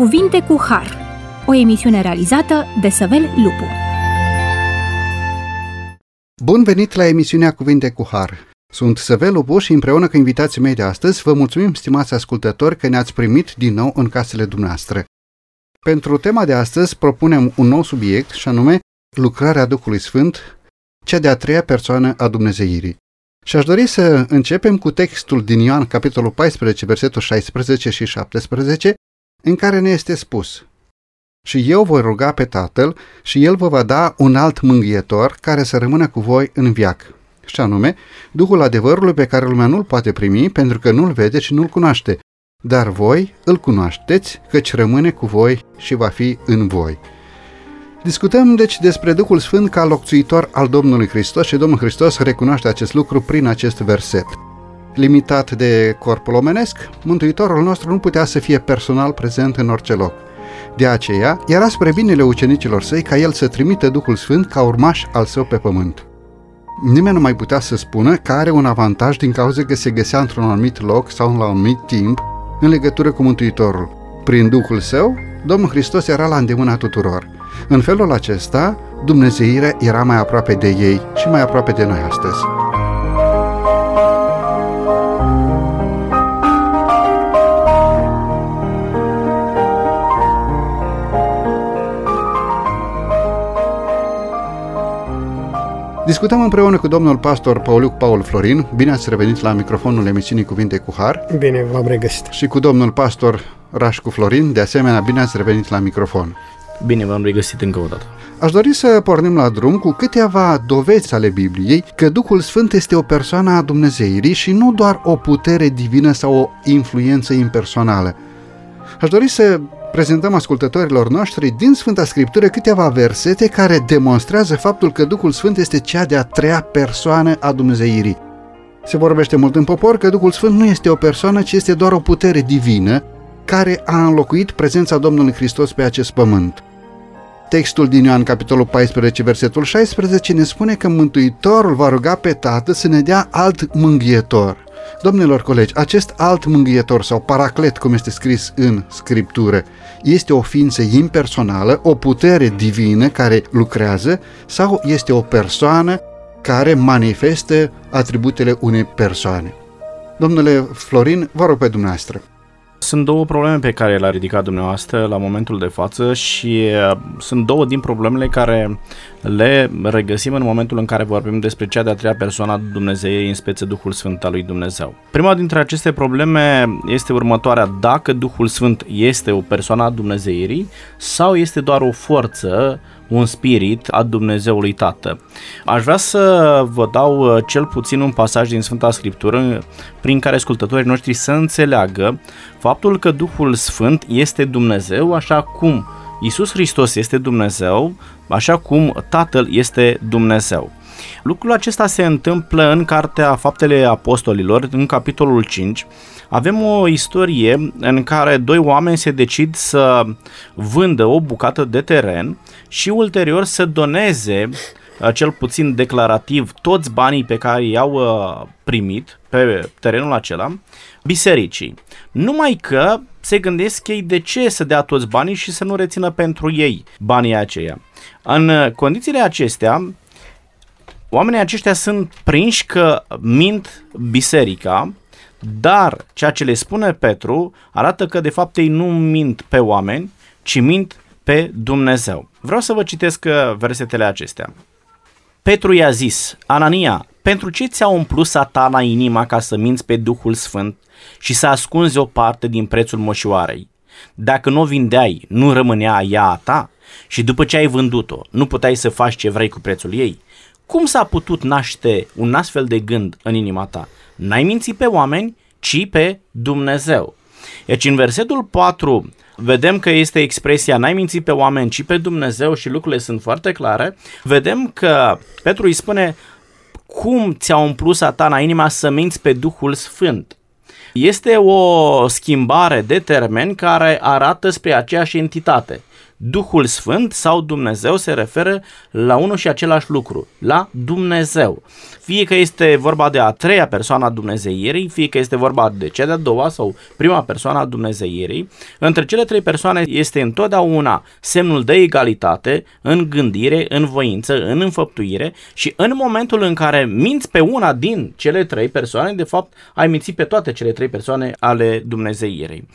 Cuvinte cu Har, o emisiune realizată de Săvel Lupu. Bun venit la emisiunea Cuvinte cu Har. Sunt Săvel Lupu și împreună cu invitații mei de astăzi vă mulțumim, stimați ascultători, că ne-ați primit din nou în casele dumneavoastră. Pentru tema de astăzi propunem un nou subiect și anume lucrarea Duhului Sfânt, cea de-a treia persoană a Dumnezeirii. Și aș dori să începem cu textul din Ioan, capitolul 14, versetul 16 și 17, în care ne este spus Și eu voi ruga pe Tatăl și El vă va da un alt mângâietor care să rămână cu voi în viac. Și anume, Duhul adevărului pe care lumea nu-l poate primi pentru că nu-l vede și nu-l cunoaște. Dar voi îl cunoașteți, căci rămâne cu voi și va fi în voi. Discutăm deci despre Duhul Sfânt ca locțuitor al Domnului Hristos și Domnul Hristos recunoaște acest lucru prin acest verset. Limitat de corpul omenesc, Mântuitorul nostru nu putea să fie personal prezent în orice loc. De aceea, era spre binele ucenicilor săi ca el să trimită Duhul Sfânt ca urmaș al său pe pământ. Nimeni nu mai putea să spună că are un avantaj din cauza că se găsea într-un anumit loc sau la un anumit timp în legătură cu Mântuitorul. Prin Duhul său, Domnul Hristos era la îndemâna tuturor. În felul acesta, Dumnezeirea era mai aproape de ei și mai aproape de noi astăzi. Discutăm împreună cu domnul pastor Pauliuc Paul Florin. Bine ați revenit la microfonul emisiunii Cuvinte cu Har. Bine, v-am regăsit. Și cu domnul pastor Rașcu Florin. De asemenea, bine ați revenit la microfon. Bine, v-am regăsit încă o dată. Aș dori să pornim la drum cu câteva dovezi ale Bibliei că Duhul Sfânt este o persoană a Dumnezeirii și nu doar o putere divină sau o influență impersonală. Aș dori să prezentăm ascultătorilor noștri din Sfânta Scriptură câteva versete care demonstrează faptul că Duhul Sfânt este cea de-a treia persoană a Dumnezeirii. Se vorbește mult în popor că Duhul Sfânt nu este o persoană, ci este doar o putere divină care a înlocuit prezența Domnului Hristos pe acest pământ. Textul din Ioan, capitolul 14, versetul 16, ne spune că Mântuitorul va ruga pe Tatăl să ne dea alt mânghietor. Domnilor colegi, acest alt mânghietor sau paraclet, cum este scris în Scriptură, este o ființă impersonală, o putere divină care lucrează sau este o persoană care manifestă atributele unei persoane? Domnule Florin, vă rog pe dumneavoastră. Sunt două probleme pe care le-a ridicat dumneavoastră la momentul de față și uh, sunt două din problemele care le regăsim în momentul în care vorbim despre cea de-a treia persoană a Dumnezeiei, în speță Duhul Sfânt al lui Dumnezeu. Prima dintre aceste probleme este următoarea, dacă Duhul Sfânt este o persoană a Dumnezeirii sau este doar o forță un spirit a Dumnezeului Tată. Aș vrea să vă dau uh, cel puțin un pasaj din Sfânta Scriptură prin care ascultătorii noștri să înțeleagă faptul că Duhul Sfânt este Dumnezeu așa cum Isus Hristos este Dumnezeu, așa cum Tatăl este Dumnezeu. Lucrul acesta se întâmplă în Cartea Faptele Apostolilor, în capitolul 5. Avem o istorie în care doi oameni se decid să vândă o bucată de teren și ulterior să doneze uh, cel puțin declarativ toți banii pe care i-au uh, primit pe terenul acela bisericii. Numai că se gândesc ei de ce să dea toți banii și să nu rețină pentru ei banii aceia. În uh, condițiile acestea, oamenii aceștia sunt prinși că mint biserica, dar ceea ce le spune Petru arată că de fapt ei nu mint pe oameni, ci mint pe Dumnezeu. Vreau să vă citesc uh, versetele acestea. Petru i-a zis, Anania, pentru ce ți-a umplut satana inima ca să minți pe Duhul Sfânt și să ascunzi o parte din prețul moșoarei? Dacă nu o vindeai, nu rămânea ea a ta? Și după ce ai vândut-o, nu puteai să faci ce vrei cu prețul ei? Cum s-a putut naște un astfel de gând în inima ta? N-ai mințit pe oameni, ci pe Dumnezeu. Deci în versetul 4 vedem că este expresia n-ai mințit pe oameni, ci pe Dumnezeu și lucrurile sunt foarte clare. Vedem că Petru îi spune cum ți-a umplut satana inima să minți pe Duhul Sfânt. Este o schimbare de termen care arată spre aceeași entitate. Duhul Sfânt sau Dumnezeu se referă la unul și același lucru, la Dumnezeu. Fie că este vorba de a treia persoană a Dumnezeirii, fie că este vorba de cea de-a doua sau prima persoană a Dumnezeirii, între cele trei persoane este întotdeauna semnul de egalitate în gândire, în voință, în înfăptuire și în momentul în care minți pe una din cele trei persoane, de fapt ai mințit pe toate cele trei persoane ale Dumnezeirii.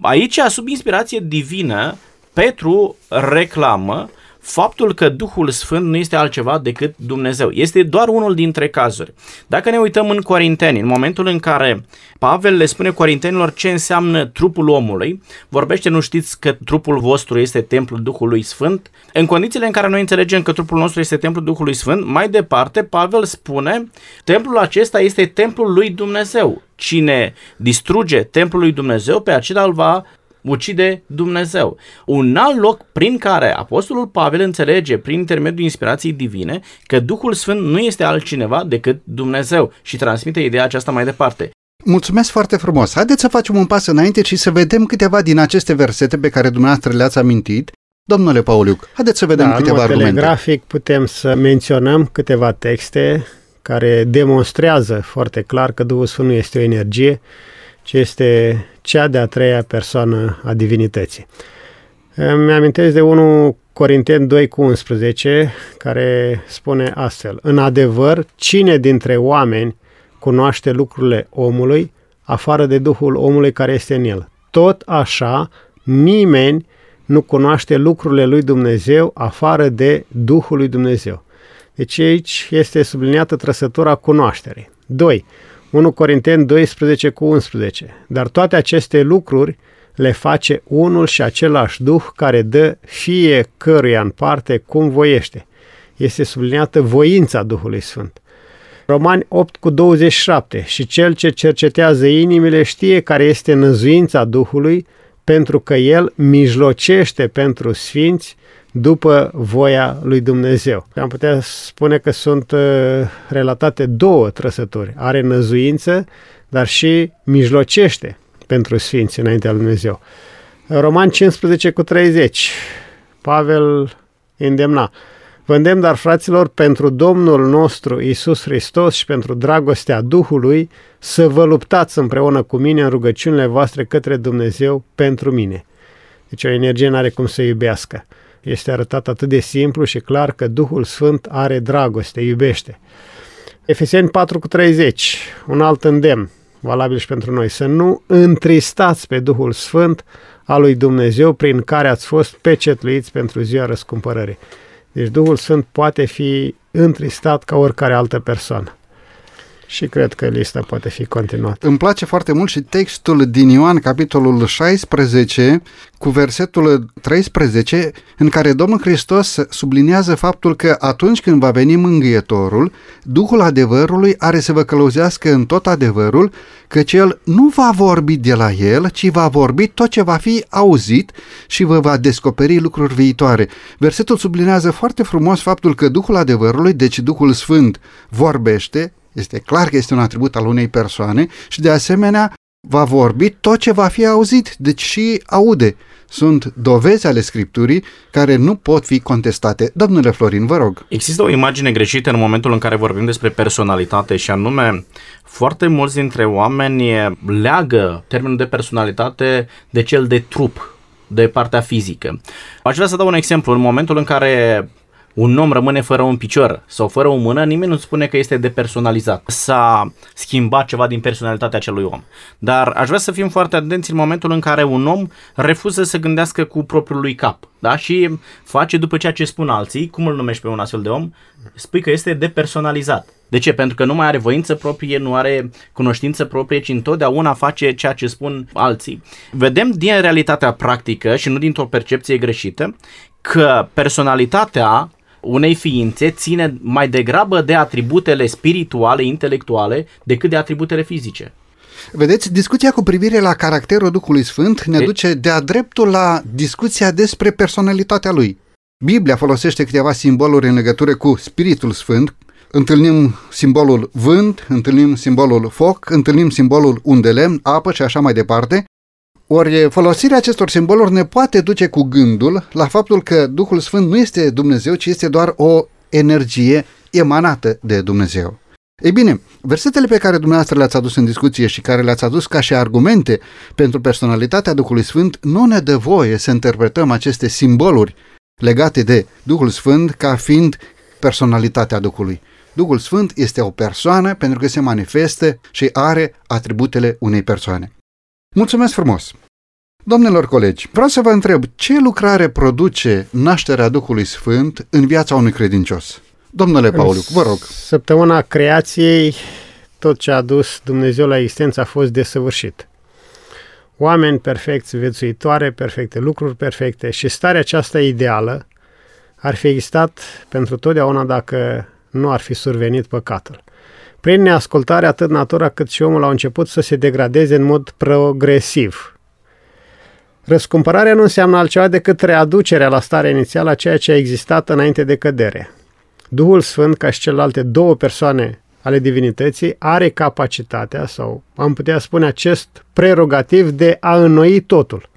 Aici, sub inspirație divină, Petru reclamă faptul că Duhul Sfânt nu este altceva decât Dumnezeu. Este doar unul dintre cazuri. Dacă ne uităm în Corinteni, în momentul în care Pavel le spune corintenilor ce înseamnă trupul omului, vorbește, nu știți că trupul vostru este templul Duhului Sfânt? În condițiile în care noi înțelegem că trupul nostru este templul Duhului Sfânt, mai departe, Pavel spune, templul acesta este templul lui Dumnezeu. Cine distruge templul lui Dumnezeu, pe acela îl va ucide Dumnezeu. Un alt loc prin care Apostolul Pavel înțelege prin intermediul inspirației divine că Duhul Sfânt nu este altcineva decât Dumnezeu și transmite ideea aceasta mai departe. Mulțumesc foarte frumos! Haideți să facem un pas înainte și să vedem câteva din aceste versete pe care dumneavoastră le-ați amintit. Domnule Pauliuc, haideți să vedem da, câteva în argumente. grafic putem să menționăm câteva texte care demonstrează foarte clar că Duhul Sfânt nu este o energie, ci este cea de-a treia persoană a divinității. Mi-amintesc de 1 Corinteni 2 cu 11, care spune astfel, În adevăr, cine dintre oameni cunoaște lucrurile omului, afară de Duhul omului care este în el? Tot așa, nimeni nu cunoaște lucrurile lui Dumnezeu afară de Duhul lui Dumnezeu. Deci aici este subliniată trăsătura cunoașterii. 2. 1 Corinteni 12 cu 11. Dar toate aceste lucruri le face unul și același Duh care dă fiecăruia în parte cum voiește. Este subliniată voința Duhului Sfânt. Romani 8 cu 27. Și cel ce cercetează inimile știe care este năzuința Duhului, pentru că el mijlocește pentru sfinți după voia lui Dumnezeu. Am putea spune că sunt uh, relatate două trăsături. Are năzuință, dar și mijlocește pentru sfinți înaintea lui Dumnezeu. Roman 15 cu 30. Pavel îndemna. Vă îndemn, dar, fraților, pentru Domnul nostru Isus Hristos și pentru dragostea Duhului, să vă luptați împreună cu mine în rugăciunile voastre către Dumnezeu pentru mine. Deci o energie nu are cum să iubească este arătat atât de simplu și clar că Duhul Sfânt are dragoste, iubește. Efeseni 4 cu 30, un alt îndemn, valabil și pentru noi, să nu întristați pe Duhul Sfânt al lui Dumnezeu prin care ați fost pecetluiți pentru ziua răscumpărării. Deci Duhul Sfânt poate fi întristat ca oricare altă persoană și cred că lista poate fi continuată. Îmi place foarte mult și textul din Ioan, capitolul 16, cu versetul 13, în care Domnul Hristos subliniază faptul că atunci când va veni mângâietorul, Duhul adevărului are să vă călăuzească în tot adevărul, căci El nu va vorbi de la El, ci va vorbi tot ce va fi auzit și vă va descoperi lucruri viitoare. Versetul sublinează foarte frumos faptul că Duhul adevărului, deci Duhul Sfânt, vorbește, este clar că este un atribut al unei persoane și de asemenea va vorbi tot ce va fi auzit, deci și aude. Sunt dovezi ale Scripturii care nu pot fi contestate. Domnule Florin, vă rog. Există o imagine greșită în momentul în care vorbim despre personalitate și anume foarte mulți dintre oameni leagă termenul de personalitate de cel de trup, de partea fizică. Aș vrea să dau un exemplu. În momentul în care un om rămâne fără un picior sau fără o mână, nimeni nu spune că este depersonalizat. S-a schimbat ceva din personalitatea acelui om. Dar aș vrea să fim foarte atenți în momentul în care un om refuză să gândească cu propriul lui cap da? și face după ceea ce spun alții, cum îl numești pe un astfel de om, spui că este depersonalizat. De ce? Pentru că nu mai are voință proprie, nu are cunoștință proprie, ci întotdeauna face ceea ce spun alții. Vedem din realitatea practică și nu dintr-o percepție greșită că personalitatea unei ființe ține mai degrabă de atributele spirituale, intelectuale, decât de atributele fizice. Vedeți, discuția cu privire la caracterul Duhului Sfânt ne duce de-a dreptul la discuția despre personalitatea lui. Biblia folosește câteva simboluri în legătură cu Spiritul Sfânt. Întâlnim simbolul vânt, întâlnim simbolul foc, întâlnim simbolul unde lemn, apă și așa mai departe. Ori folosirea acestor simboluri ne poate duce cu gândul la faptul că Duhul Sfânt nu este Dumnezeu, ci este doar o energie emanată de Dumnezeu. Ei bine, versetele pe care dumneavoastră le-ați adus în discuție și care le-ați adus ca și argumente pentru personalitatea Duhului Sfânt nu ne dă voie să interpretăm aceste simboluri legate de Duhul Sfânt ca fiind personalitatea Duhului. Duhul Sfânt este o persoană pentru că se manifestă și are atributele unei persoane. Mulțumesc frumos! Domnilor colegi, vreau să vă întreb ce lucrare produce nașterea Duhului Sfânt în viața unui credincios? Domnule Pauliu, vă rog. Săptămâna creației, tot ce a dus Dumnezeu la existență a fost desăvârșit. Oameni perfecți, viețuitoare, perfecte, lucruri perfecte și starea aceasta ideală ar fi existat pentru totdeauna dacă nu ar fi survenit păcatul. Prin neascultare, atât natura cât și omul au început să se degradeze în mod progresiv. Răscumpărarea nu înseamnă altceva decât readucerea la starea inițială a ceea ce a existat înainte de cădere. Duhul Sfânt, ca și celelalte două persoane ale divinității, are capacitatea, sau am putea spune acest prerogativ de a înnoi totul.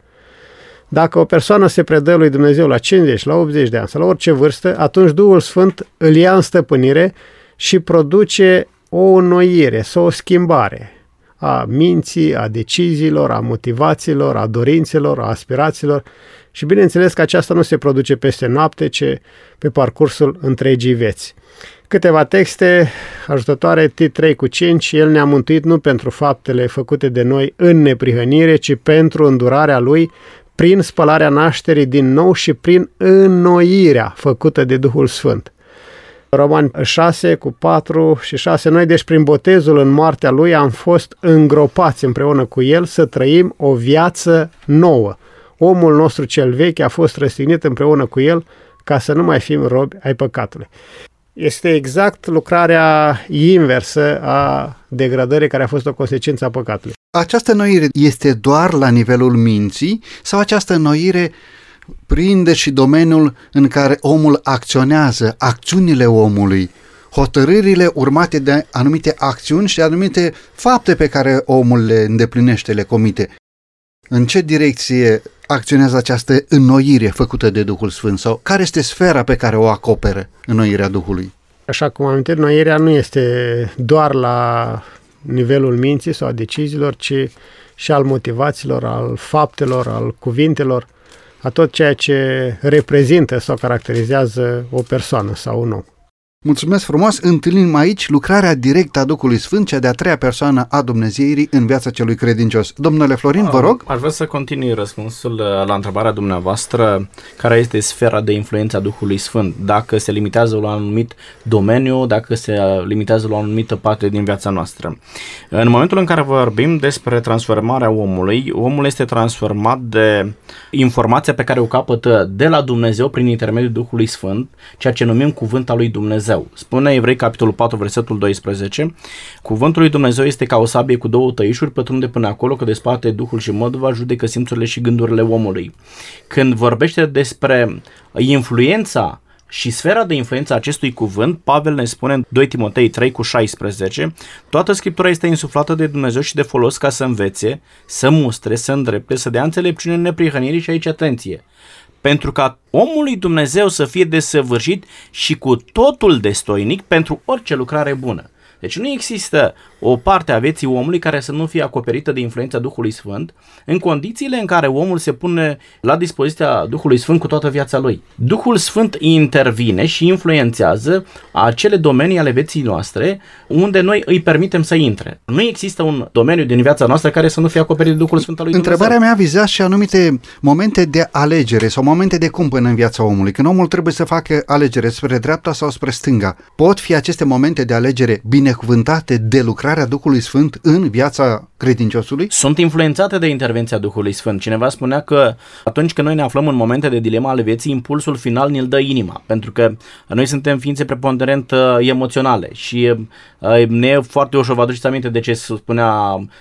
Dacă o persoană se predă lui Dumnezeu la 50, la 80 de ani sau la orice vârstă, atunci Duhul Sfânt îl ia în stăpânire și produce o înnoire sau o schimbare a minții, a deciziilor, a motivațiilor, a dorințelor, a aspirațiilor și bineînțeles că aceasta nu se produce peste noapte, ci pe parcursul întregii vieți. Câteva texte ajutătoare, T3 cu 5, El ne-a mântuit nu pentru faptele făcute de noi în neprihănire, ci pentru îndurarea Lui, prin spălarea nașterii din nou și prin înnoirea făcută de Duhul Sfânt. Romani 6 cu 4 și 6. Noi, deci, prin botezul în moartea Lui, am fost îngropați împreună cu El să trăim o viață nouă. Omul nostru cel vechi a fost răstignit împreună cu El ca să nu mai fim robi ai păcatului. Este exact lucrarea inversă a degradării care a fost o consecință a păcatului. Această noire este doar la nivelul minții sau această noire prinde și domeniul în care omul acționează, acțiunile omului, hotărârile urmate de anumite acțiuni și de anumite fapte pe care omul le îndeplinește, le comite. În ce direcție acționează această înnoire făcută de Duhul Sfânt sau care este sfera pe care o acoperă înnoirea Duhului? Așa cum am amintit, înnoirea nu este doar la nivelul minții sau a deciziilor, ci și al motivațiilor, al faptelor, al cuvintelor, a tot ceea ce reprezintă sau caracterizează o persoană sau un om. Mulțumesc frumos! Întâlnim aici lucrarea directă a Duhului Sfânt, cea de-a treia persoană a Dumnezeirii în viața celui credincios. Domnule Florin, vă rog? Aș vrea să continui răspunsul uh, la întrebarea dumneavoastră, care este sfera de influență a Duhului Sfânt, dacă se limitează la un anumit domeniu, dacă se limitează la o anumită parte din viața noastră. În momentul în care vorbim despre transformarea omului, omul este transformat de informația pe care o capătă de la Dumnezeu prin intermediul Duhului Sfânt, ceea ce numim cuvântul lui Dumnezeu Dumnezeu. Spune Evrei, capitolul 4, versetul 12, Cuvântul lui Dumnezeu este ca o sabie cu două tăișuri, pătrunde până acolo, că desparte Duhul și măduva, judecă simțurile și gândurile omului. Când vorbește despre influența și sfera de influență a acestui cuvânt, Pavel ne spune în 2 Timotei 3 cu 16, toată Scriptura este insuflată de Dumnezeu și de folos ca să învețe, să mustre, să îndrepte, să dea înțelepciune în neprihănire și aici atenție pentru ca omul lui Dumnezeu să fie desăvârșit și cu totul destoinic pentru orice lucrare bună. Deci nu există o parte a vieții omului care să nu fie acoperită de influența Duhului Sfânt, în condițiile în care omul se pune la dispoziția Duhului Sfânt cu toată viața lui. Duhul Sfânt intervine și influențează acele domenii ale vieții noastre unde noi îi permitem să intre. Nu există un domeniu din viața noastră care să nu fie acoperit de Duhul Sfânt al lui Întrebarea Dumnezeu. mea vizează și anumite momente de alegere sau momente de cumpănă în viața omului. Când omul trebuie să facă alegere spre dreapta sau spre stânga, pot fi aceste momente de alegere binecuvântate de lucrare lucrarea Duhului Sfânt în viața credinciosului? Sunt influențate de intervenția Duhului Sfânt. Cineva spunea că atunci când noi ne aflăm în momente de dilema ale vieții, impulsul final ne-l dă inima, pentru că noi suntem ființe preponderent uh, emoționale și uh, ne e foarte ușor, vă aduceți aminte de ce spunea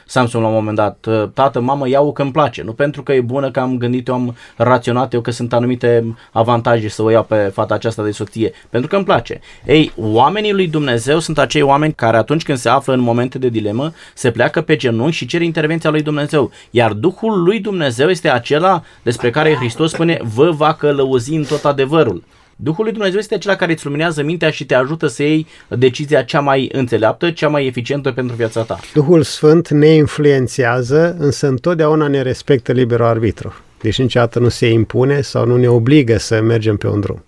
Samson la un moment dat, uh, tată, mamă, iau că îmi place, nu pentru că e bună, că am gândit eu, am raționat eu că sunt anumite avantaje să o iau pe fata aceasta de soție, pentru că îmi place. Ei, oamenii lui Dumnezeu sunt acei oameni care atunci când se află în momente de dilemă, se pleacă pe genunchi și cere intervenția lui Dumnezeu. Iar Duhul lui Dumnezeu este acela despre care Hristos spune, vă va călăuzi în tot adevărul. Duhul lui Dumnezeu este acela care îți luminează mintea și te ajută să iei decizia cea mai înțeleaptă, cea mai eficientă pentru viața ta. Duhul Sfânt ne influențează, însă întotdeauna ne respectă liberul arbitru. Deci niciodată nu se impune sau nu ne obligă să mergem pe un drum.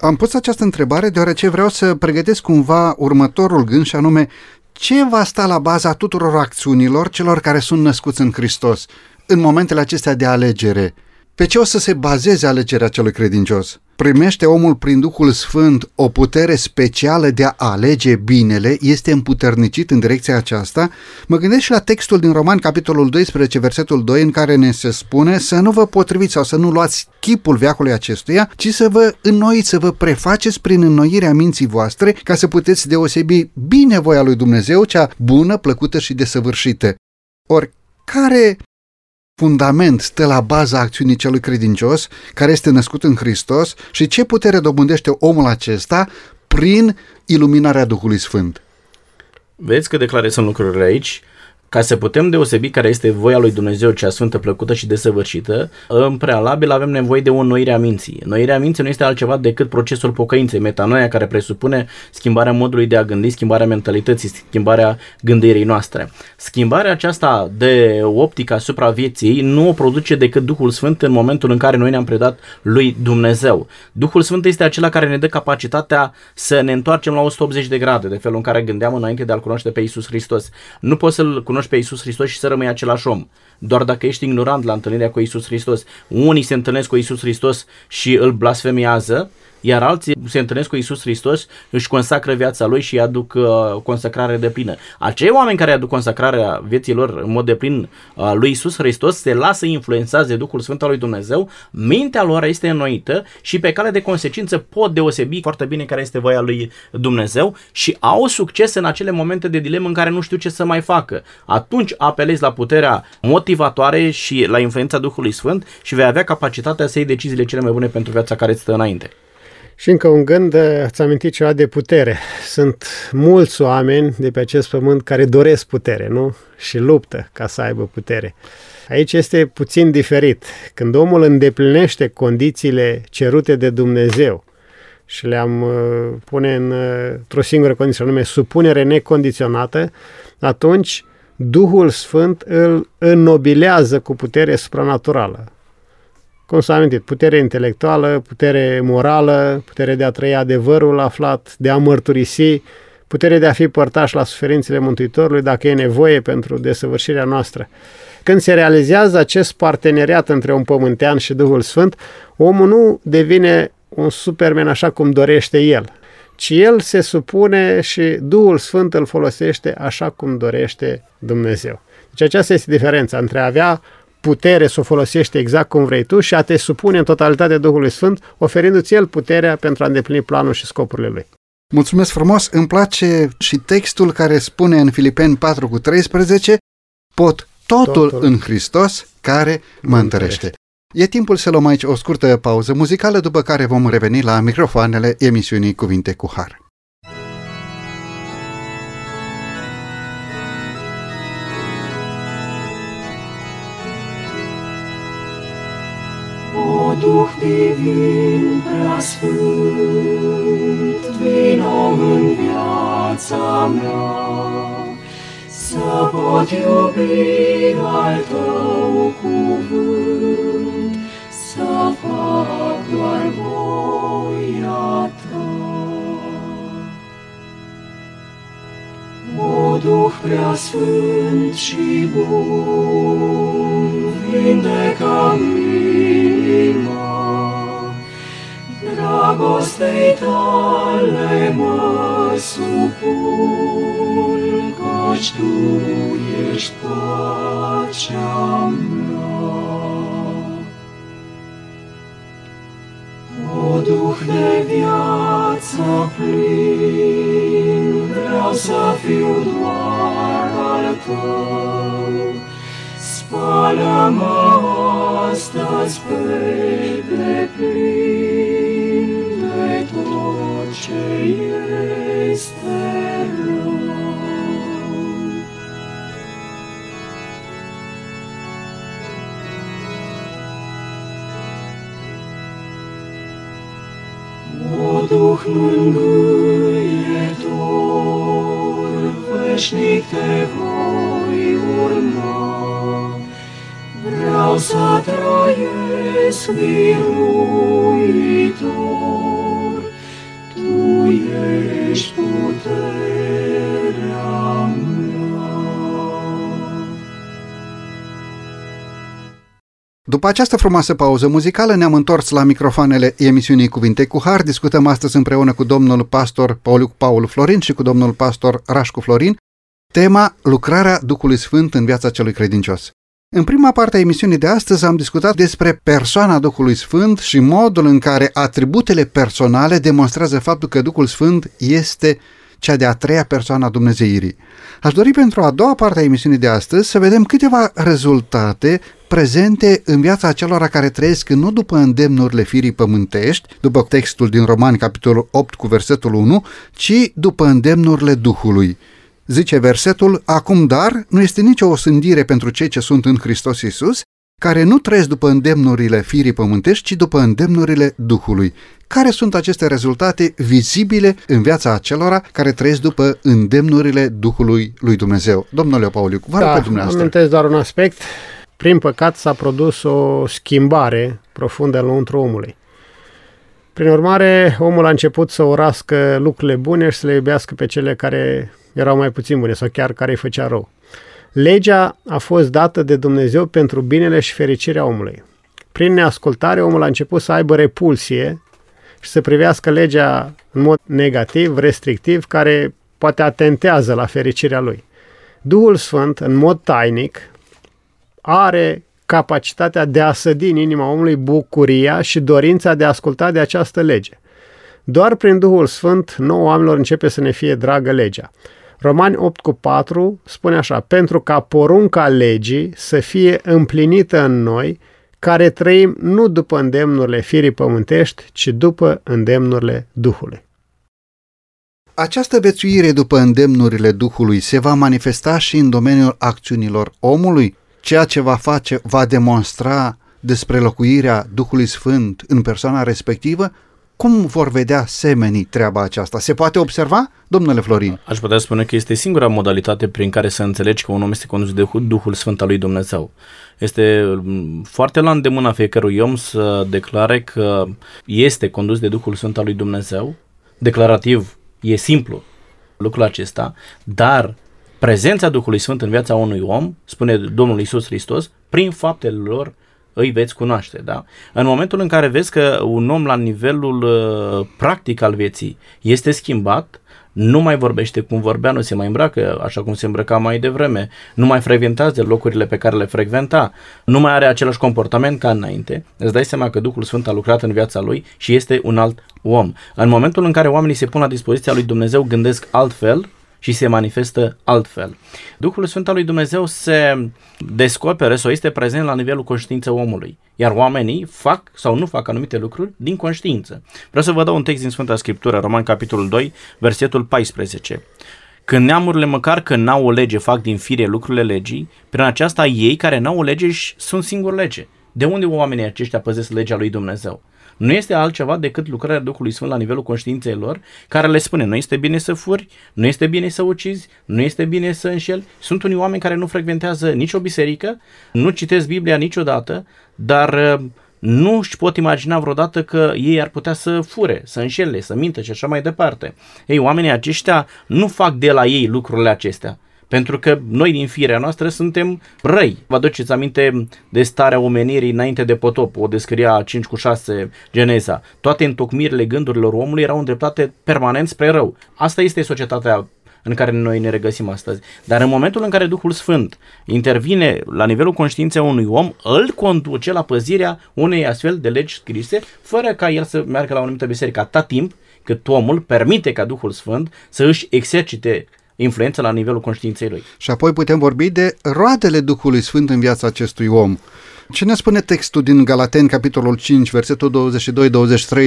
Am pus această întrebare deoarece vreau să pregătesc cumva următorul gând și anume ce va sta la baza tuturor acțiunilor celor care sunt născuți în Hristos în momentele acestea de alegere? Pe ce o să se bazeze alegerea celui credincios? Primește omul prin Duhul Sfânt o putere specială de a alege binele? Este împuternicit în direcția aceasta? Mă gândesc și la textul din Roman, capitolul 12, versetul 2, în care ne se spune să nu vă potriviți sau să nu luați chipul veacului acestuia, ci să vă înnoiți, să vă prefaceți prin înnoirea minții voastre ca să puteți deosebi bine voia lui Dumnezeu, cea bună, plăcută și desăvârșită. Ori, care fundament stă la baza acțiunii celui credincios, care este născut în Hristos și ce putere dobândește omul acesta prin iluminarea Duhului Sfânt. Vezi că declare sunt lucrurile aici? Ca să putem deosebi care este voia lui Dumnezeu, cea sfântă, plăcută și desăvârșită, în prealabil avem nevoie de o înnoire a minții. Înnoirea minții nu este altceva decât procesul pocăinței, metanoia, care presupune schimbarea modului de a gândi, schimbarea mentalității, schimbarea gândirii noastre. Schimbarea aceasta de optică asupra vieții nu o produce decât Duhul Sfânt în momentul în care noi ne-am predat lui Dumnezeu. Duhul Sfânt este acela care ne dă capacitatea să ne întoarcem la 180 de grade, de felul în care gândeam înainte de a-L cunoaște pe Isus Hristos. Nu poți să-L cunoști cunoști pe Isus Hristos și să rămâi același om. Doar dacă ești ignorant la întâlnirea cu Isus Hristos. Unii se întâlnesc cu Isus Hristos și îl blasfemiază, iar alții se întâlnesc cu Isus Hristos, își consacră viața lui și aduc uh, consacrare de plină. Acei oameni care aduc consacrarea vieții lor în mod de plin uh, lui Isus Hristos se lasă influențați de Duhul Sfânt al lui Dumnezeu, mintea lor este înnoită și pe cale de consecință pot deosebi foarte bine care este voia lui Dumnezeu și au succes în acele momente de dilemă în care nu știu ce să mai facă. Atunci apelezi la puterea motivatoare și la influența Duhului Sfânt și vei avea capacitatea să iei deciziile cele mai bune pentru viața care îți stă înainte. Și încă un gând, ați amintit ceva de putere. Sunt mulți oameni de pe acest pământ care doresc putere, nu? Și luptă ca să aibă putere. Aici este puțin diferit. Când omul îndeplinește condițiile cerute de Dumnezeu și le-am uh, pune în, uh, într-o singură condiție, anume supunere necondiționată, atunci Duhul Sfânt îl înnobilează cu putere supranaturală cum s-a amintit, putere intelectuală, putere morală, putere de a trăi adevărul aflat, de a mărturisi, putere de a fi părtaș la suferințele Mântuitorului dacă e nevoie pentru desăvârșirea noastră. Când se realizează acest parteneriat între un pământean și Duhul Sfânt, omul nu devine un superman așa cum dorește el, ci el se supune și Duhul Sfânt îl folosește așa cum dorește Dumnezeu. Deci aceasta este diferența între a avea putere să o folosești exact cum vrei tu și a te supune în totalitate Duhului Sfânt, oferindu-ți El puterea pentru a îndeplini planul și scopurile Lui. Mulțumesc frumos! Îmi place și textul care spune în Filipeni 4 cu 13 pot totul, totul. în Hristos care mă întărește. E timpul să luăm aici o scurtă pauză muzicală, după care vom reveni la microfoanele emisiunii Cuvinte cu Har. Duh divin preasfânt, vino în viața mea, să pot iubi al tău cuvânt, să fac doar voia ta. O Duh preasfânt și bun, vindecă-mi dragostei tale mă supun, căci Tu ești pacea mea. O Duh de viață plin, vreau să fiu doar al Tău, spală-mă astăzi pe deplin, mângâietor, veșnic te voi urma. Vreau să trăiesc biruitor, Tu ești putere. După această frumoasă pauză muzicală ne-am întors la microfoanele emisiunii Cuvinte cu Har. Discutăm astăzi împreună cu domnul pastor Pauliu Paul Florin și cu domnul pastor Rașcu Florin tema lucrarea Duhului Sfânt în viața celui credincios. În prima parte a emisiunii de astăzi am discutat despre persoana Duhului Sfânt și modul în care atributele personale demonstrează faptul că Duhul Sfânt este cea de-a treia persoană a Dumnezeirii. Aș dori pentru a doua parte a emisiunii de astăzi să vedem câteva rezultate prezente în viața celor care trăiesc nu după îndemnurile firii pământești, după textul din Romani, capitolul 8 cu versetul 1, ci după îndemnurile Duhului. Zice versetul, acum dar nu este nicio osândire pentru cei ce sunt în Hristos Iisus, care nu trăiesc după îndemnurile firii pământești, ci după îndemnurile Duhului. Care sunt aceste rezultate vizibile în viața acelora care trăiesc după îndemnurile Duhului lui Dumnezeu? Domnule Pauliu, vă rog Da, pe dumneavoastră. amintesc doar un aspect. Prin păcat s-a produs o schimbare profundă înăuntru omului. Prin urmare, omul a început să urască lucrurile bune și să le iubească pe cele care erau mai puțin bune sau chiar care îi făcea rău. Legea a fost dată de Dumnezeu pentru binele și fericirea omului. Prin neascultare, omul a început să aibă repulsie și să privească legea în mod negativ, restrictiv, care poate atentează la fericirea lui. Duhul Sfânt, în mod tainic, are capacitatea de a sădi în inima omului bucuria și dorința de a asculta de această lege. Doar prin Duhul Sfânt, nouă oamenilor începe să ne fie dragă legea. Romani 8 cu 4 spune așa, pentru ca porunca legii să fie împlinită în noi, care trăim nu după îndemnurile firii pământești, ci după îndemnurile Duhului. Această vețuire după îndemnurile Duhului se va manifesta și în domeniul acțiunilor omului? Ceea ce va face va demonstra despre locuirea Duhului Sfânt în persoana respectivă? Cum vor vedea semenii treaba aceasta? Se poate observa, domnule Florin? Aș putea spune că este singura modalitate prin care să înțelegi că un om este condus de Duhul Sfânt al lui Dumnezeu. Este mm, foarte la îndemâna fiecărui om să declare că este condus de Duhul Sfânt al lui Dumnezeu. Declarativ e simplu lucrul acesta, dar prezența Duhului Sfânt în viața unui om, spune Domnul Isus Hristos, prin faptele lor îi veți cunoaște. Da? În momentul în care vezi că un om la nivelul uh, practic al vieții este schimbat, nu mai vorbește cum vorbea, nu se mai îmbracă așa cum se îmbrăca mai devreme, nu mai frecventează locurile pe care le frecventa, nu mai are același comportament ca înainte, îți dai seama că Duhul Sfânt a lucrat în viața lui și este un alt om. În momentul în care oamenii se pun la dispoziția lui Dumnezeu, gândesc altfel, și se manifestă altfel. Duhul Sfânt al lui Dumnezeu se descoperă sau este prezent la nivelul conștiinței omului, iar oamenii fac sau nu fac anumite lucruri din conștiință. Vreau să vă dau un text din Sfânta Scriptură, Roman capitolul 2, versetul 14. Când neamurile măcar că n-au o lege fac din fire lucrurile legii, prin aceasta ei care n-au o lege își sunt singur lege. De unde oamenii aceștia păzesc legea lui Dumnezeu? Nu este altceva decât lucrarea Duhului Sfânt la nivelul conștiinței lor, care le spune, nu este bine să furi, nu este bine să ucizi, nu este bine să înșeli. Sunt unii oameni care nu frecventează nicio biserică, nu citesc Biblia niciodată, dar uh, nu își pot imagina vreodată că ei ar putea să fure, să înșele, să mintă și așa mai departe. Ei, oamenii aceștia nu fac de la ei lucrurile acestea. Pentru că noi din firea noastră suntem răi. Vă aduceți aminte de starea omenirii înainte de potop, o descria 5 cu 6 Geneza. Toate întocmirile gândurilor omului erau îndreptate permanent spre rău. Asta este societatea în care noi ne regăsim astăzi. Dar în momentul în care Duhul Sfânt intervine la nivelul conștiinței unui om, îl conduce la păzirea unei astfel de legi scrise, fără ca el să meargă la o anumită biserică, atâta timp cât omul permite ca Duhul Sfânt să își exercite influență la nivelul conștiinței lui. Și apoi putem vorbi de roadele Duhului Sfânt în viața acestui om. Ce ne spune textul din Galateni, capitolul 5, versetul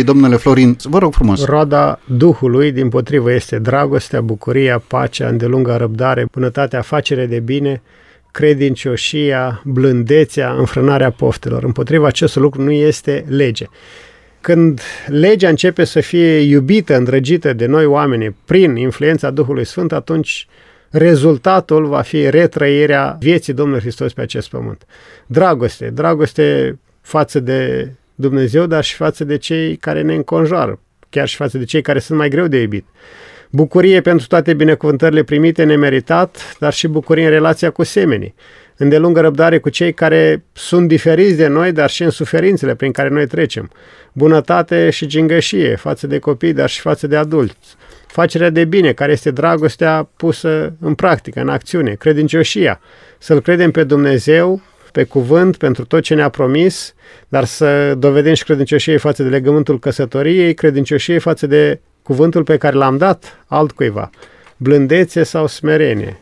22-23, domnule Florin? Vă rog frumos. Roada Duhului, din potrivă, este dragostea, bucuria, pacea, îndelunga răbdare, bunătatea, facere de bine, credincioșia, blândețea, înfrânarea poftelor. Împotriva acest lucru nu este lege. Când legea începe să fie iubită, îndrăgită de noi oameni prin influența Duhului Sfânt, atunci rezultatul va fi retrăirea vieții Domnului Hristos pe acest pământ. Dragoste, dragoste față de Dumnezeu, dar și față de cei care ne înconjoară, chiar și față de cei care sunt mai greu de iubit. Bucurie pentru toate binecuvântările primite nemeritat, dar și bucurie în relația cu semenii. Îndelungă răbdare cu cei care sunt diferiți de noi, dar și în suferințele prin care noi trecem. Bunătate și gingășie față de copii, dar și față de adulți. Facerea de bine, care este dragostea pusă în practică, în acțiune. Credincioșia, să-L credem pe Dumnezeu, pe cuvânt, pentru tot ce ne-a promis, dar să dovedim și credincioșie față de legământul căsătoriei, credincioșie față de cuvântul pe care l-am dat altcuiva, blândețe sau smerenie.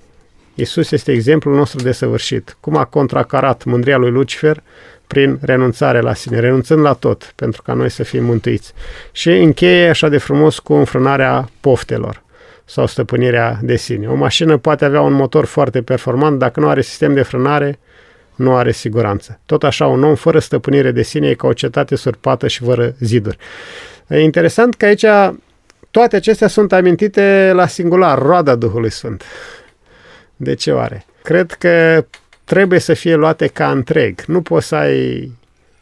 Isus este exemplul nostru de săvârșit. Cum a contracarat mândria lui Lucifer prin renunțare la sine, renunțând la tot, pentru ca noi să fim mântuiți. Și încheie așa de frumos cu înfrânarea poftelor sau stăpânirea de sine. O mașină poate avea un motor foarte performant, dacă nu are sistem de frânare, nu are siguranță. Tot așa, un om fără stăpânire de sine e ca o cetate surpată și fără ziduri. E interesant că aici toate acestea sunt amintite la singular, roada Duhului Sfânt. De ce oare? Cred că trebuie să fie luate ca întreg. Nu poți să ai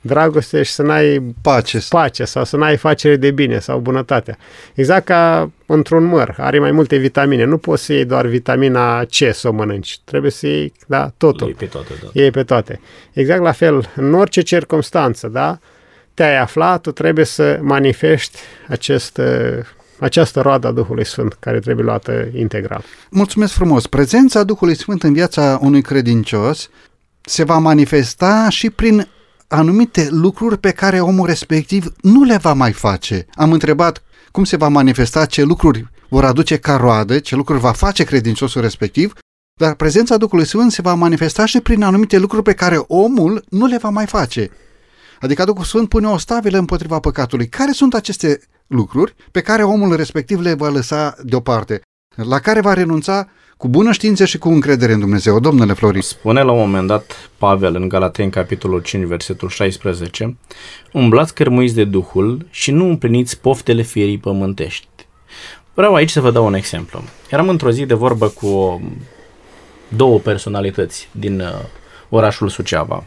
dragoste și să n-ai pace. pace sau să n-ai facere de bine sau bunătatea. Exact ca într-un măr, are mai multe vitamine. Nu poți să iei doar vitamina C să o mănânci. Trebuie să iei da, totul. Iei pe toate, da. Iei pe toate. Exact la fel, în orice circunstanță, da? te-ai aflat, tu trebuie să manifesti acest această roadă a Duhului Sfânt care trebuie luată integral. Mulțumesc frumos! Prezența Duhului Sfânt în viața unui credincios se va manifesta și prin anumite lucruri pe care omul respectiv nu le va mai face. Am întrebat cum se va manifesta, ce lucruri vor aduce ca roadă, ce lucruri va face credinciosul respectiv, dar prezența Duhului Sfânt se va manifesta și prin anumite lucruri pe care omul nu le va mai face. Adică Duhul Sfânt pune o stabilă împotriva păcatului. Care sunt aceste lucruri pe care omul respectiv le va lăsa deoparte, la care va renunța cu bună știință și cu încredere în Dumnezeu. Domnule Floris. Spune la un moment dat Pavel în Galateni, capitolul 5, versetul 16, umblați cărmuiți de Duhul și nu împliniți poftele fierii pământești. Vreau aici să vă dau un exemplu. Eram într-o zi de vorbă cu două personalități din uh, orașul Suceava.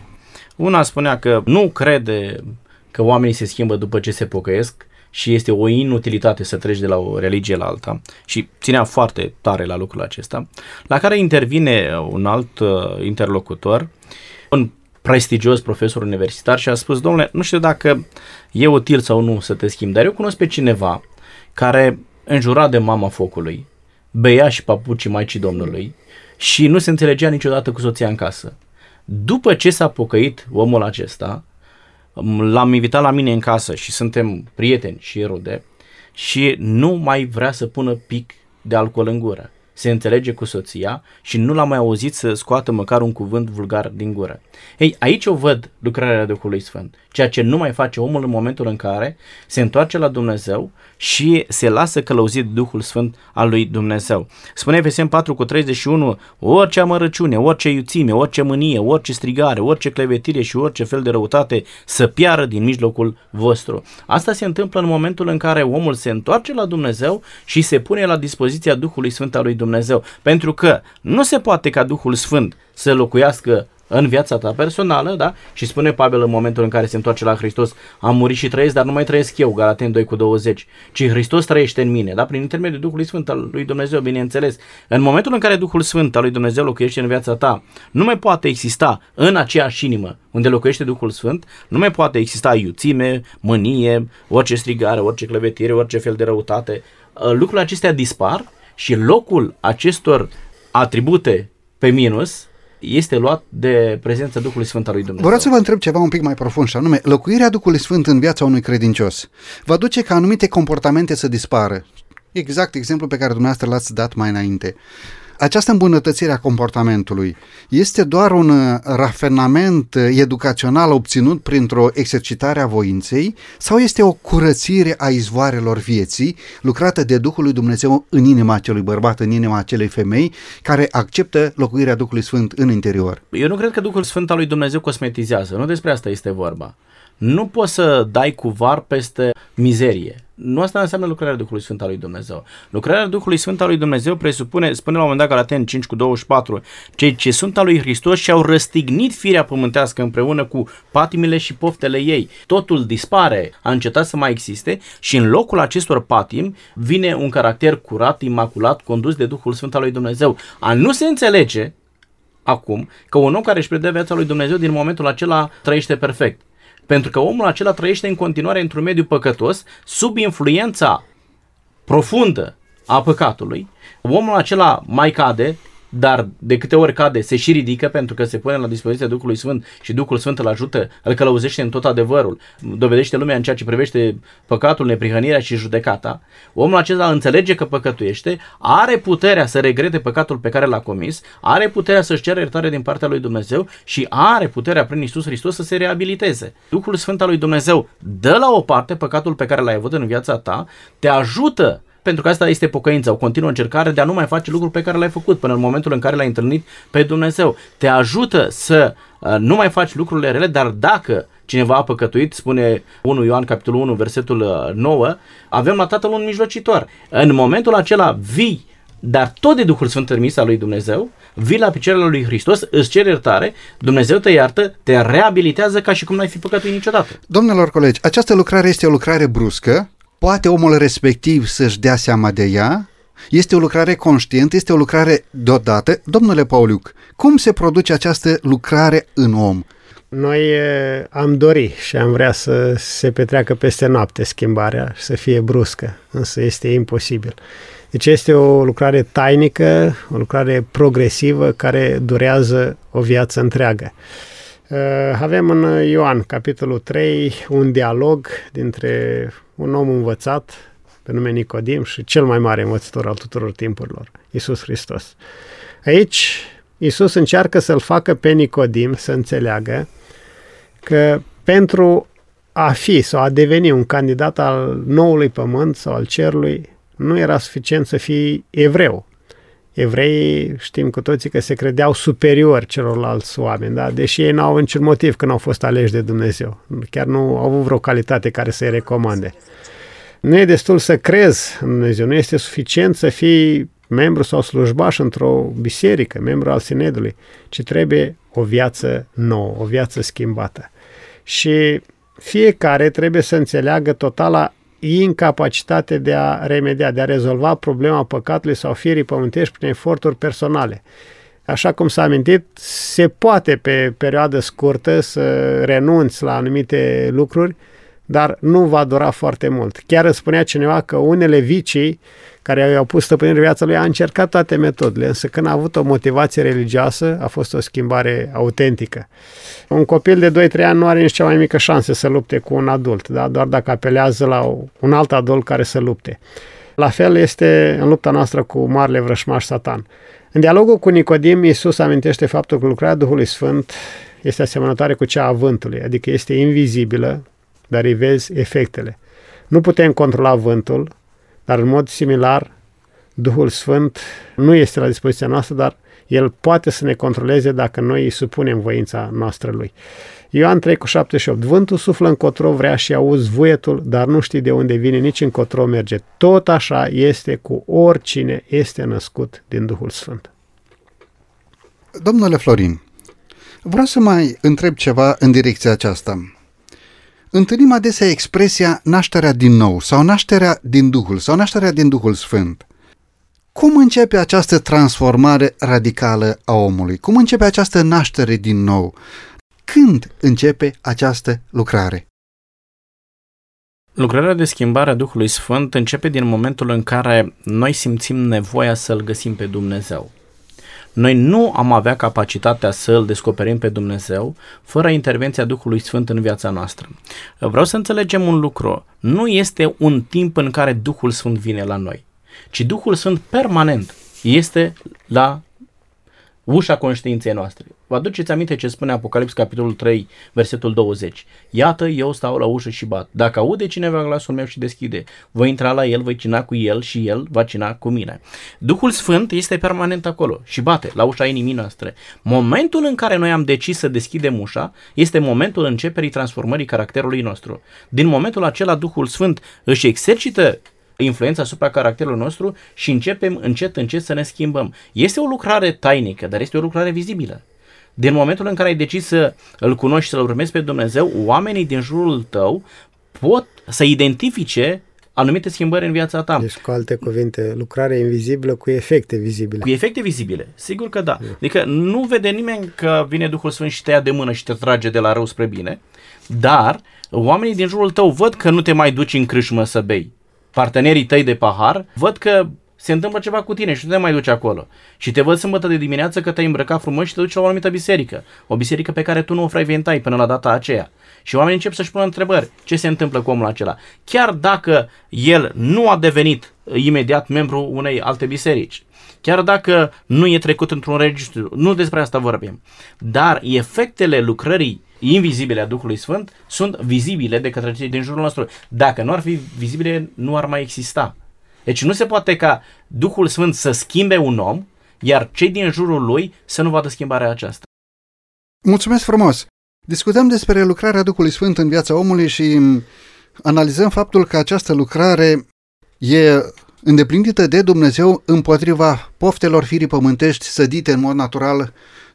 Una spunea că nu crede că oamenii se schimbă după ce se pocăiesc, și este o inutilitate să treci de la o religie la alta și ținea foarte tare la lucrul acesta, la care intervine un alt uh, interlocutor, un prestigios profesor universitar și a spus, domnule, nu știu dacă e util sau nu să te schimbi, dar eu cunosc pe cineva care înjura de mama focului, băia și papucii Maicii Domnului și nu se înțelegea niciodată cu soția în casă. După ce s-a pocăit omul acesta, l-am invitat la mine în casă și suntem prieteni și rude și nu mai vrea să pună pic de alcool în gură. Se înțelege cu soția și nu l-am mai auzit să scoată măcar un cuvânt vulgar din gură. Ei, aici o văd lucrarea Duhului Sfânt, ceea ce nu mai face omul în momentul în care se întoarce la Dumnezeu și se lasă călăuzit Duhul Sfânt al lui Dumnezeu. Spune Efesien 4 cu 31, orice amărăciune, orice iuțime, orice mânie, orice strigare, orice clevetire și orice fel de răutate să piară din mijlocul vostru. Asta se întâmplă în momentul în care omul se întoarce la Dumnezeu și se pune la dispoziția Duhului Sfânt al lui Dumnezeu. Pentru că nu se poate ca Duhul Sfânt să locuiască în viața ta personală, da? Și spune Pavel în momentul în care se întoarce la Hristos, am murit și trăiesc, dar nu mai trăiesc eu, Galaten 2 cu 20, ci Hristos trăiește în mine, da? Prin intermediul Duhului Sfânt al lui Dumnezeu, bineînțeles. În momentul în care Duhul Sfânt al lui Dumnezeu locuiește în viața ta, nu mai poate exista în aceeași inimă unde locuiește Duhul Sfânt, nu mai poate exista iuțime, mânie, orice strigare, orice clevetire, orice fel de răutate. Lucrurile acestea dispar și locul acestor atribute pe minus este luat de prezența Duhului Sfânt al lui Dumnezeu. Vreau să vă întreb ceva un pic mai profund și anume, locuirea Duhului Sfânt în viața unui credincios va duce ca anumite comportamente să dispară. Exact exemplu pe care dumneavoastră l-ați dat mai înainte. Această îmbunătățire a comportamentului este doar un uh, rafinament uh, educațional obținut printr-o exercitare a voinței sau este o curățire a izvoarelor vieții lucrată de Duhul lui Dumnezeu în inima acelui bărbat, în inima acelei femei care acceptă locuirea Duhului Sfânt în interior? Eu nu cred că Duhul Sfânt al lui Dumnezeu cosmetizează, nu despre asta este vorba. Nu poți să dai cu var peste mizerie. Nu asta înseamnă lucrarea Duhului Sfânt al lui Dumnezeu. Lucrarea Duhului Sfânt al lui Dumnezeu presupune, spune la un moment dat Galaten 5 cu 24, cei ce sunt al lui Hristos și au răstignit firea pământească împreună cu patimile și poftele ei. Totul dispare, a încetat să mai existe și în locul acestor patim vine un caracter curat, imaculat, condus de Duhul Sfânt al lui Dumnezeu. A nu se înțelege acum că un om care își predă viața lui Dumnezeu din momentul acela trăiește perfect. Pentru că omul acela trăiește în continuare într-un mediu păcătos, sub influența profundă a păcatului. Omul acela mai cade, dar de câte ori cade, se și ridică pentru că se pune la dispoziția Duhului Sfânt și Duhul Sfânt îl ajută, îl călăuzește în tot adevărul, dovedește lumea în ceea ce privește păcatul, neprihănirea și judecata. Omul acesta înțelege că păcătuiește, are puterea să regrete păcatul pe care l-a comis, are puterea să-și ceară iertare din partea lui Dumnezeu și are puterea prin Isus Hristos să se reabiliteze. Duhul Sfânt al lui Dumnezeu dă la o parte păcatul pe care l-ai avut în viața ta, te ajută pentru că asta este pocăința, o continuă încercare de a nu mai face lucruri pe care le-ai făcut până în momentul în care l-ai întâlnit pe Dumnezeu. Te ajută să uh, nu mai faci lucrurile rele, dar dacă cineva a păcătuit, spune 1 Ioan capitolul 1, versetul 9, uh, avem la Tatăl un mijlocitor. În momentul acela vii, dar tot de Duhul Sfânt trimis al lui Dumnezeu, vii la picioarele lui Hristos, îți ceri iertare, Dumnezeu te iartă, te reabilitează ca și cum n-ai fi păcătuit niciodată. Domnilor colegi, această lucrare este o lucrare bruscă, poate omul respectiv să-și dea seama de ea, este o lucrare conștientă, este o lucrare deodată. Domnule Pauliuc, cum se produce această lucrare în om? Noi e, am dori și am vrea să se petreacă peste noapte schimbarea și să fie bruscă, însă este imposibil. Deci este o lucrare tainică, o lucrare progresivă care durează o viață întreagă. Uh, avem în Ioan, capitolul 3, un dialog dintre un om învățat pe nume Nicodim și cel mai mare învățător al tuturor timpurilor, Isus Hristos. Aici, Isus încearcă să-l facă pe Nicodim să înțeleagă că pentru a fi sau a deveni un candidat al noului pământ sau al cerului, nu era suficient să fii evreu, evreii știm cu toții că se credeau superiori celorlalți oameni, da? deși ei n-au niciun motiv când au fost aleși de Dumnezeu. Chiar nu au avut vreo calitate care să-i recomande. Nu e destul să crezi în Dumnezeu, nu este suficient să fii membru sau slujbaș într-o biserică, membru al Sinedului, ci trebuie o viață nouă, o viață schimbată. Și fiecare trebuie să înțeleagă totala incapacitate de a remedia, de a rezolva problema păcatului sau firii pământești prin eforturi personale. Așa cum s-a amintit, se poate pe perioadă scurtă să renunți la anumite lucruri, dar nu va dura foarte mult. Chiar îmi spunea cineva că unele vicii care i-au pus stăpânire viața lui a încercat toate metodele, însă când a avut o motivație religioasă, a fost o schimbare autentică. Un copil de 2-3 ani nu are nici cea mai mică șansă să lupte cu un adult, da? doar dacă apelează la un alt adult care să lupte. La fel este în lupta noastră cu marele vrășmaș Satan. În dialogul cu Nicodim, Iisus amintește faptul că lucrarea Duhului Sfânt este asemănătoare cu cea a vântului, adică este invizibilă, dar îi vezi efectele. Nu putem controla vântul, dar în mod similar, Duhul Sfânt nu este la dispoziția noastră, dar El poate să ne controleze dacă noi îi supunem voința noastră Lui. Ioan 3 cu 78. Vântul suflă încotro vrea și auzi vuietul, dar nu știi de unde vine, nici încotro merge. Tot așa este cu oricine este născut din Duhul Sfânt. Domnule Florin, vreau să mai întreb ceva în direcția aceasta. Întâlnim adesea expresia nașterea din nou sau nașterea din Duhul sau nașterea din Duhul Sfânt. Cum începe această transformare radicală a omului? Cum începe această naștere din nou? Când începe această lucrare? Lucrarea de schimbare a Duhului Sfânt începe din momentul în care noi simțim nevoia să-L găsim pe Dumnezeu. Noi nu am avea capacitatea să îl descoperim pe Dumnezeu fără intervenția Duhului Sfânt în viața noastră. Vreau să înțelegem un lucru. Nu este un timp în care Duhul Sfânt vine la noi, ci Duhul Sfânt permanent este la ușa conștiinței noastre. Vă aduceți aminte ce spune Apocalips capitolul 3, versetul 20. Iată, eu stau la ușă și bat. Dacă aude cineva glasul meu și deschide, voi intra la el, voi cina cu el și el va cina cu mine. Duhul Sfânt este permanent acolo și bate la ușa inimii noastre. Momentul în care noi am decis să deschidem ușa este momentul începerii transformării caracterului nostru. Din momentul acela Duhul Sfânt își exercită influența asupra caracterului nostru și începem încet, încet să ne schimbăm. Este o lucrare tainică, dar este o lucrare vizibilă. Din momentul în care ai decis să îl cunoști și să-l urmezi pe Dumnezeu, oamenii din jurul tău pot să identifice anumite schimbări în viața ta. Deci, cu alte cuvinte, lucrare invizibilă cu efecte vizibile. Cu efecte vizibile, sigur că da. Adică nu vede nimeni că vine Duhul Sfânt și te ia de mână și te trage de la rău spre bine, dar oamenii din jurul tău văd că nu te mai duci în crâșmă să bei. Partenerii tăi de pahar văd că se întâmplă ceva cu tine și nu te mai duci acolo. Și te văd sâmbătă de dimineață că te-ai îmbrăcat frumos și te duci la o anumită biserică. O biserică pe care tu nu o frecventai până la data aceea. Și oamenii încep să-și pună întrebări. Ce se întâmplă cu omul acela? Chiar dacă el nu a devenit imediat membru unei alte biserici. Chiar dacă nu e trecut într-un registru, nu despre asta vorbim. Dar efectele lucrării invizibile a Duhului Sfânt sunt vizibile de către cei din jurul nostru. Dacă nu ar fi vizibile, nu ar mai exista. Deci nu se poate ca Duhul Sfânt să schimbe un om, iar cei din jurul lui să nu vadă schimbarea aceasta. Mulțumesc frumos! Discutăm despre lucrarea Duhului Sfânt în viața omului și analizăm faptul că această lucrare e îndeplinită de Dumnezeu împotriva poftelor firii pământești sădite în mod natural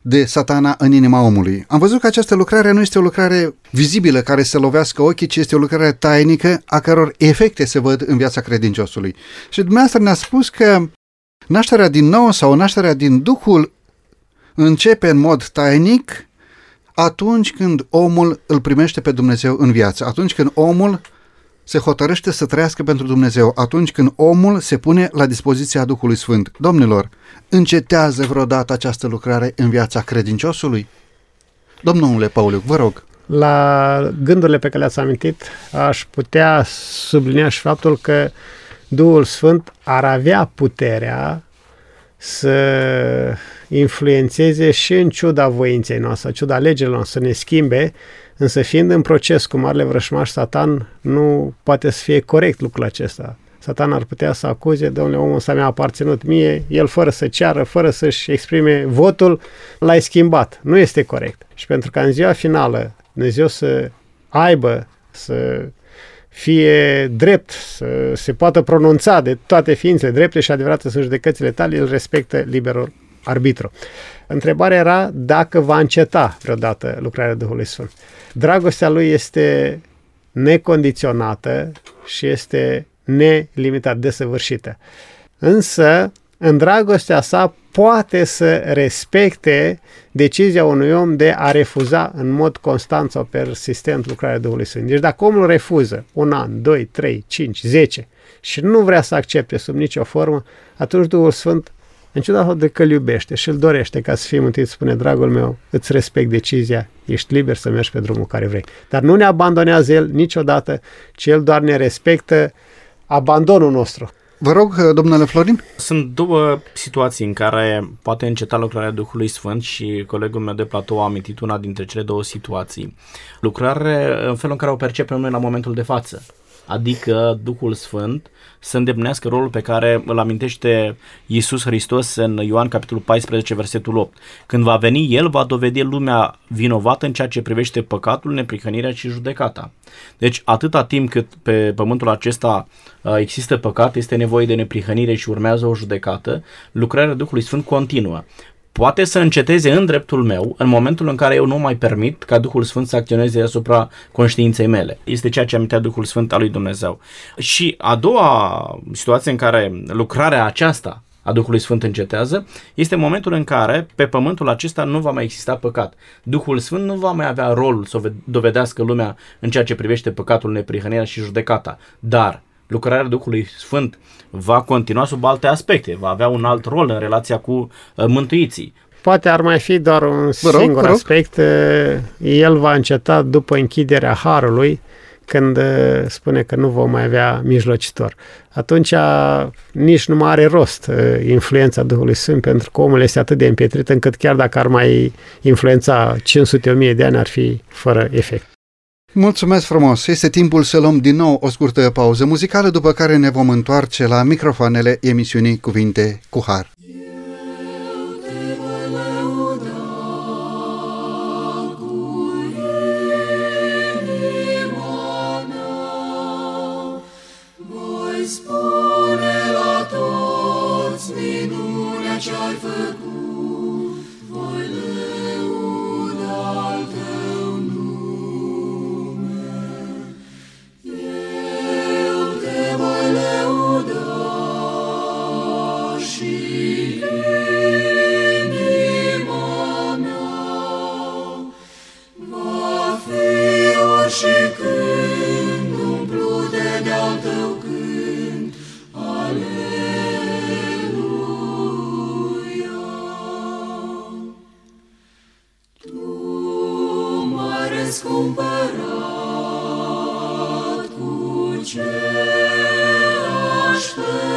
de satana în inima omului. Am văzut că această lucrare nu este o lucrare vizibilă care să lovească ochii, ci este o lucrare tainică a căror efecte se văd în viața credinciosului. Și dumneavoastră ne-a spus că nașterea din nou sau nașterea din Duhul începe în mod tainic atunci când omul îl primește pe Dumnezeu în viață, atunci când omul se hotărăște să trăiască pentru Dumnezeu atunci când omul se pune la dispoziția Duhului Sfânt. Domnilor, încetează vreodată această lucrare în viața credinciosului? Domnule Pauliu, vă rog. La gândurile pe care le-ați amintit, aș putea sublinia și faptul că Duhul Sfânt ar avea puterea să influențeze și în ciuda voinței noastre, ciuda legilor noastre, să ne schimbe Însă fiind în proces cu marele vrășmaș, Satan nu poate să fie corect lucrul acesta. Satan ar putea să acuze, domnule, omul ăsta mi-a aparținut mie, el fără să ceară, fără să-și exprime votul, l-ai schimbat. Nu este corect. Și pentru că în ziua finală Dumnezeu să aibă, să fie drept, să se poată pronunța de toate ființele drepte și adevărate sunt judecățile tale, el respectă liberul arbitru. Întrebarea era dacă va înceta vreodată lucrarea Duhului Sfânt. Dragostea lui este necondiționată și este nelimitat, desăvârșită. Însă, în dragostea sa, poate să respecte decizia unui om de a refuza în mod constant sau persistent lucrarea Duhului Sfânt. Deci dacă omul refuză un an, 2, 3, 5, 10 și nu vrea să accepte sub nicio formă, atunci Duhul Sfânt în ciuda de că îl iubește și îl dorește ca să fie mântuit, spune, dragul meu, îți respect decizia, ești liber să mergi pe drumul care vrei. Dar nu ne abandonează El niciodată, ci El doar ne respectă abandonul nostru. Vă rog, domnule Florin. Sunt două situații în care poate înceta lucrarea Duhului Sfânt și colegul meu de platou a amintit una dintre cele două situații. Lucrare în felul în care o percepem noi la momentul de față adică Duhul Sfânt, să îndemnească rolul pe care îl amintește Iisus Hristos în Ioan capitolul 14, versetul 8. Când va veni El, va dovedi lumea vinovată în ceea ce privește păcatul, neprihănirea și judecata. Deci, atâta timp cât pe pământul acesta uh, există păcat, este nevoie de neprihănire și urmează o judecată, lucrarea Duhului Sfânt continuă poate să înceteze în dreptul meu în momentul în care eu nu mai permit ca Duhul Sfânt să acționeze asupra conștiinței mele. Este ceea ce amintea Duhul Sfânt al lui Dumnezeu. Și a doua situație în care lucrarea aceasta a Duhului Sfânt încetează, este momentul în care pe pământul acesta nu va mai exista păcat. Duhul Sfânt nu va mai avea rolul să dovedească lumea în ceea ce privește păcatul, neprihănirea și judecata. Dar lucrarea Duhului Sfânt va continua sub alte aspecte, va avea un alt rol în relația cu uh, mântuiții. Poate ar mai fi doar un rog, singur aspect. Uh, el va înceta după închiderea Harului, când uh, spune că nu vom mai avea mijlocitor. Atunci nici nu mai are rost uh, influența Duhului Sfânt, pentru că omul este atât de împietrit încât chiar dacă ar mai influența 500.000 de ani, ar fi fără efect. Mulțumesc frumos! Este timpul să luăm din nou o scurtă pauză muzicală, după care ne vom întoarce la microfoanele emisiunii Cuvinte cu Har. cumpărat cu ce aștept.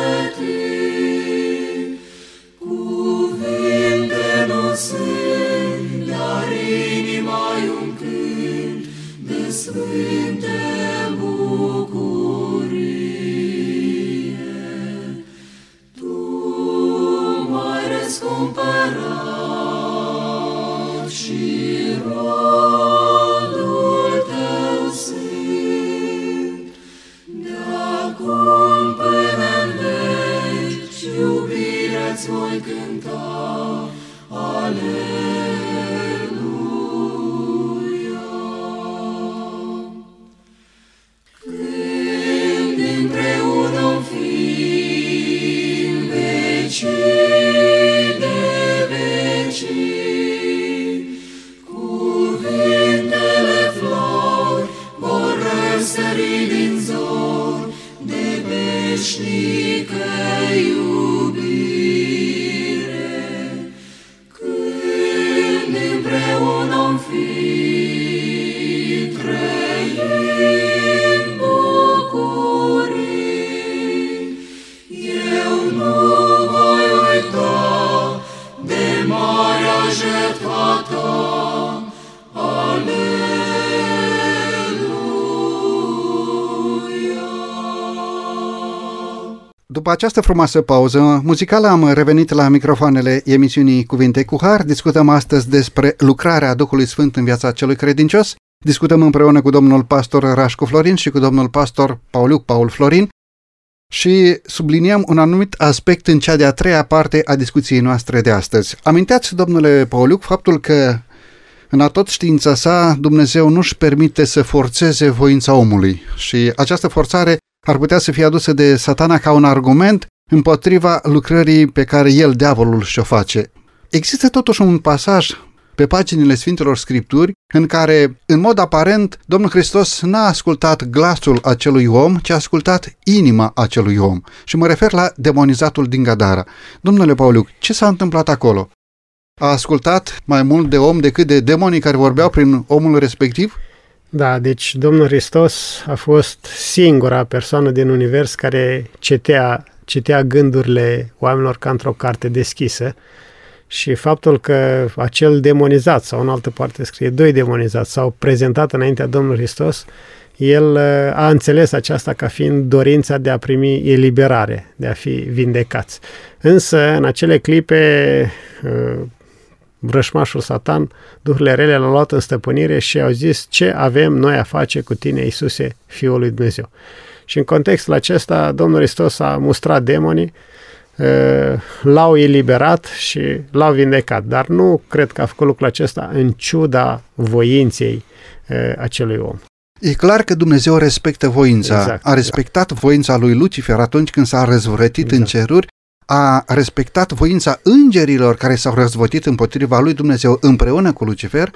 După această frumoasă pauză muzicală am revenit la microfoanele emisiunii Cuvinte cu Har. Discutăm astăzi despre lucrarea Duhului Sfânt în viața celui credincios. Discutăm împreună cu domnul pastor Rașcu Florin și cu domnul pastor Pauliuc Paul Florin și subliniem un anumit aspect în cea de-a treia parte a discuției noastre de astăzi. Aminteați, domnule Pauliuc, faptul că în atot știința sa, Dumnezeu nu-și permite să forțeze voința omului și această forțare ar putea să fie adusă de satana ca un argument împotriva lucrării pe care el, diavolul, și-o face. Există totuși un pasaj pe paginile Sfintelor Scripturi în care, în mod aparent, Domnul Hristos n-a ascultat glasul acelui om, ci a ascultat inima acelui om. Și mă refer la demonizatul din Gadara. Domnule Pauliuc, ce s-a întâmplat acolo? A ascultat mai mult de om decât de demonii care vorbeau prin omul respectiv? Da, deci Domnul Hristos a fost singura persoană din univers care citea, citea gândurile oamenilor ca într-o carte deschisă și faptul că acel demonizat sau în altă parte scrie doi demonizați s-au prezentat înaintea Domnului Hristos, el uh, a înțeles aceasta ca fiind dorința de a primi eliberare, de a fi vindecați. Însă, în acele clipe, uh, vrășmașul Satan, duhurile rele l-au luat în stăpânire și au zis ce avem noi a face cu tine, Iisuse, Fiul lui Dumnezeu. Și în contextul acesta, Domnul Hristos a mustrat demonii, l-au eliberat și l-au vindecat. Dar nu cred că a făcut lucrul acesta în ciuda voinței acelui om. E clar că Dumnezeu respectă voința. Exact, a respectat exact. voința lui Lucifer atunci când s-a răzvrătit exact. în ceruri a respectat voința îngerilor care s-au răzvătit împotriva lui Dumnezeu împreună cu Lucifer,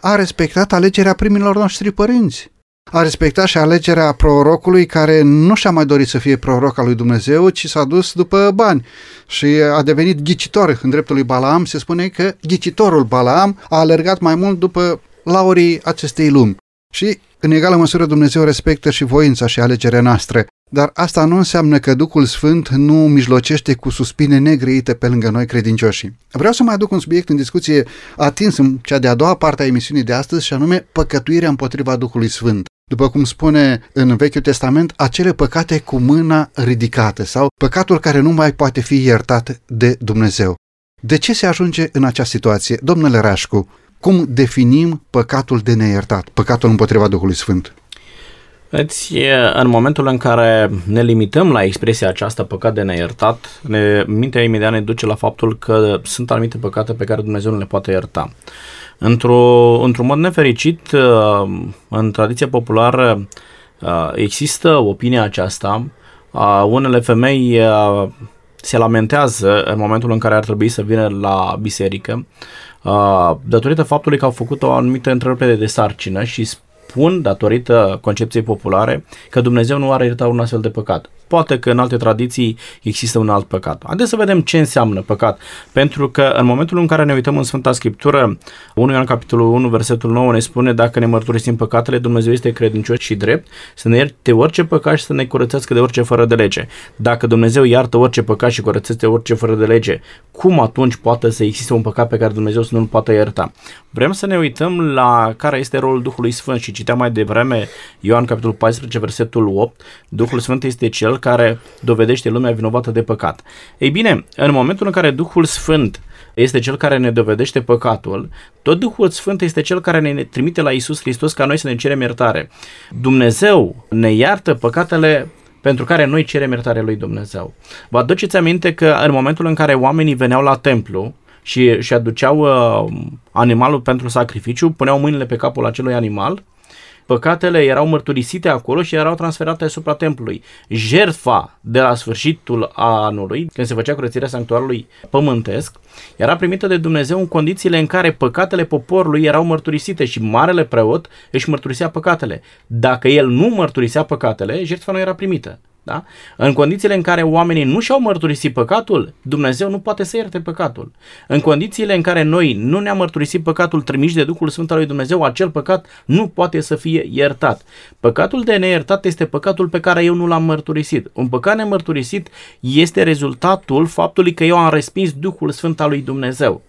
a respectat alegerea primilor noștri părinți. A respectat și alegerea prorocului care nu și-a mai dorit să fie proroc al lui Dumnezeu, ci s-a dus după bani și a devenit ghicitor în dreptul lui Balaam. Se spune că ghicitorul Balaam a alergat mai mult după laurii acestei lumi. Și, în egală măsură, Dumnezeu respectă și voința și alegerea noastre. Dar asta nu înseamnă că Duhul Sfânt nu mijlocește cu suspine negreite pe lângă noi credincioșii. Vreau să mai aduc un subiect în discuție atins în cea de-a doua parte a emisiunii de astăzi și anume păcătuirea împotriva Duhului Sfânt. După cum spune în Vechiul Testament, acele păcate cu mâna ridicată sau păcatul care nu mai poate fi iertat de Dumnezeu. De ce se ajunge în această situație? Domnule Rașcu, cum definim păcatul de neiertat, păcatul împotriva Duhului Sfânt? Îți, în momentul în care ne limităm la expresia aceasta păcat de neiertat, ne, mintea imediat ne duce la faptul că sunt anumite păcate pe care Dumnezeu nu le poate ierta. Într-o, într-un mod nefericit, în tradiția populară există opinia aceasta. Unele femei se lamentează în momentul în care ar trebui să vină la biserică datorită faptului că au făcut o anumită întrerupere de sarcină și spun, datorită concepției populare, că Dumnezeu nu are iertat un astfel de păcat. Poate că în alte tradiții există un alt păcat. Haideți să vedem ce înseamnă păcat. Pentru că în momentul în care ne uităm în Sfânta Scriptură, 1 Ioan capitolul 1, versetul 9 ne spune dacă ne mărturisim păcatele, Dumnezeu este credincios și drept, să ne ierte orice păcat și să ne curățească de orice fără de lege. Dacă Dumnezeu iartă orice păcat și curățește orice fără de lege, cum atunci poate să existe un păcat pe care Dumnezeu să nu-l poată ierta? Vrem să ne uităm la care este rolul Duhului Sfânt și citeam mai devreme Ioan capitolul 14, versetul 8, Duhul Sfânt este cel care dovedește lumea vinovată de păcat. Ei bine, în momentul în care Duhul Sfânt este cel care ne dovedește păcatul, tot Duhul Sfânt este cel care ne trimite la Isus Hristos ca noi să ne cerem iertare. Dumnezeu ne iartă păcatele pentru care noi cerem iertare lui Dumnezeu. Vă aduceți aminte că în momentul în care oamenii veneau la templu, și, și aduceau uh, animalul pentru sacrificiu, puneau mâinile pe capul acelui animal păcatele erau mărturisite acolo și erau transferate asupra templului. Jertfa de la sfârșitul anului, când se făcea curățirea sanctuarului pământesc, era primită de Dumnezeu în condițiile în care păcatele poporului erau mărturisite și marele preot își mărturisea păcatele. Dacă el nu mărturisea păcatele, jertfa nu era primită. Da? În condițiile în care oamenii nu și-au mărturisit păcatul, Dumnezeu nu poate să ierte păcatul. În condițiile în care noi nu ne-am mărturisit păcatul trimiși de Duhul Sfânt al lui Dumnezeu, acel păcat nu poate să fie iertat. Păcatul de neiertat este păcatul pe care eu nu l-am mărturisit. Un păcat nemărturisit este rezultatul faptului că eu am respins Duhul Sfânt al lui Dumnezeu.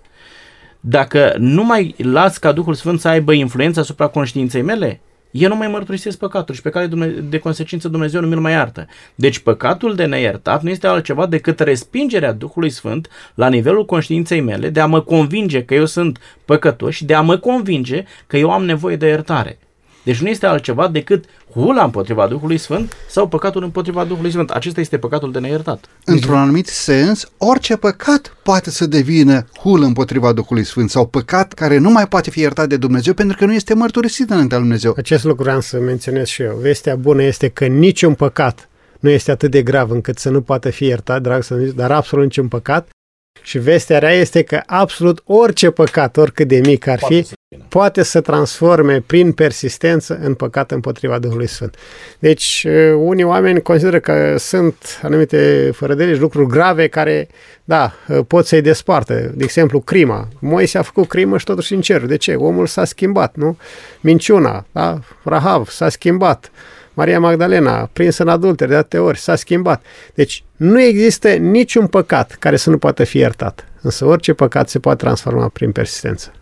Dacă nu mai las ca Duhul Sfânt să aibă influență asupra conștiinței mele, eu nu mai mărturisesc păcatul și pe care de consecință Dumnezeu nu mi-l mai iartă. Deci păcatul de neiertat nu este altceva decât respingerea Duhului Sfânt la nivelul conștiinței mele de a mă convinge că eu sunt păcătos și de a mă convinge că eu am nevoie de iertare. Deci nu este altceva decât hula împotriva Duhului Sfânt sau păcatul împotriva Duhului Sfânt. Acesta este păcatul de neiertat. Într-un anumit sens, orice păcat poate să devină hulă împotriva Duhului Sfânt sau păcat care nu mai poate fi iertat de Dumnezeu pentru că nu este mărturisit înaintea lui Dumnezeu. Acest lucru vreau să menționez și eu. Vestea bună este că niciun păcat nu este atât de grav încât să nu poată fi iertat, drag să dar absolut niciun păcat și vestea rea este că absolut orice păcat, oricât de mic ar fi, poate să transforme prin persistență în păcat împotriva Duhului Sfânt. Deci, uh, unii oameni consideră că sunt anumite fără de legi, lucruri grave care, da, uh, pot să-i despartă. De exemplu, crima. Moise a făcut crimă și totuși în cer. De ce? Omul s-a schimbat, nu? Minciuna, da? Rahav s-a schimbat. Maria Magdalena, prinsă în adulter de atâtea ori, s-a schimbat. Deci nu există niciun păcat care să nu poată fi iertat. Însă orice păcat se poate transforma prin persistență.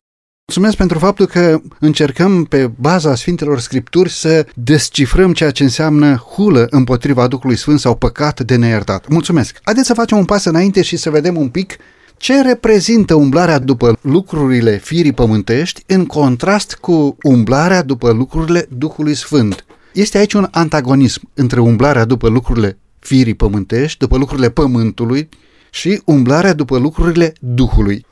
Mulțumesc pentru faptul că încercăm pe baza Sfintelor Scripturi să descifrăm ceea ce înseamnă hulă împotriva Duhului Sfânt sau păcat de neiertat. Mulțumesc! Haideți să facem un pas înainte și să vedem un pic ce reprezintă umblarea după lucrurile firii pământești în contrast cu umblarea după lucrurile Duhului Sfânt. Este aici un antagonism între umblarea după lucrurile firii pământești, după lucrurile pământului și umblarea după lucrurile Duhului.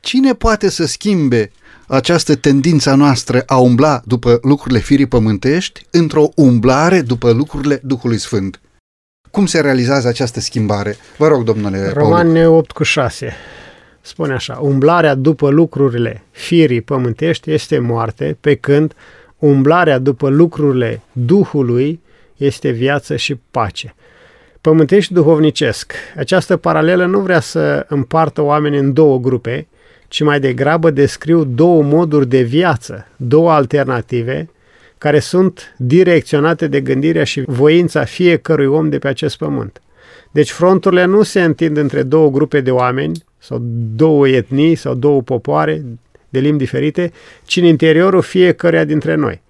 Cine poate să schimbe această tendință noastră a umbla după lucrurile firii pământești într-o umblare după lucrurile Duhului Sfânt? Cum se realizează această schimbare? Vă rog, domnule Romane 8 cu 6 spune așa, umblarea după lucrurile firii pământești este moarte, pe când umblarea după lucrurile Duhului este viață și pace. Pământești duhovnicesc. Această paralelă nu vrea să împartă oamenii în două grupe, ci mai degrabă descriu două moduri de viață, două alternative, care sunt direcționate de gândirea și voința fiecărui om de pe acest pământ. Deci fronturile nu se întind între două grupe de oameni sau două etnii sau două popoare de limbi diferite, ci în interiorul fiecăruia dintre noi.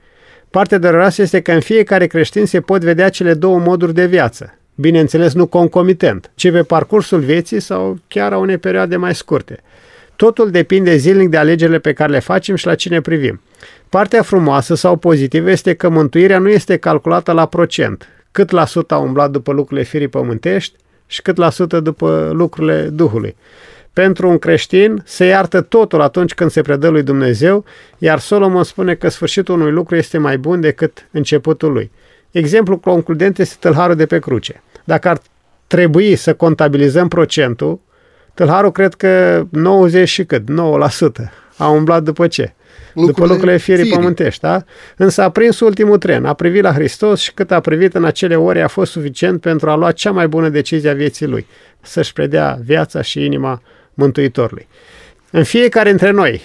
Partea doroasă este că în fiecare creștin se pot vedea cele două moduri de viață, bineînțeles nu concomitent, ci pe parcursul vieții sau chiar a unei perioade mai scurte. Totul depinde zilnic de alegerile pe care le facem și la cine privim. Partea frumoasă sau pozitivă este că mântuirea nu este calculată la procent, cât la sută a umblat după lucrurile firii pământești și cât la sută după lucrurile Duhului. Pentru un creștin se iartă totul atunci când se predă lui Dumnezeu, iar Solomon spune că sfârșitul unui lucru este mai bun decât începutul lui. Exemplu concludent este tâlharul de pe cruce. Dacă ar trebui să contabilizăm procentul, tâlharul cred că 90 și cât? 9% a umblat după ce? Lucrurile după lucrurile fierii, fierii pământești, da? Însă a prins ultimul tren, a privit la Hristos și cât a privit în acele ore a fost suficient pentru a lua cea mai bună decizie a vieții lui, să-și predea viața și inima Mântuitorului. În fiecare dintre noi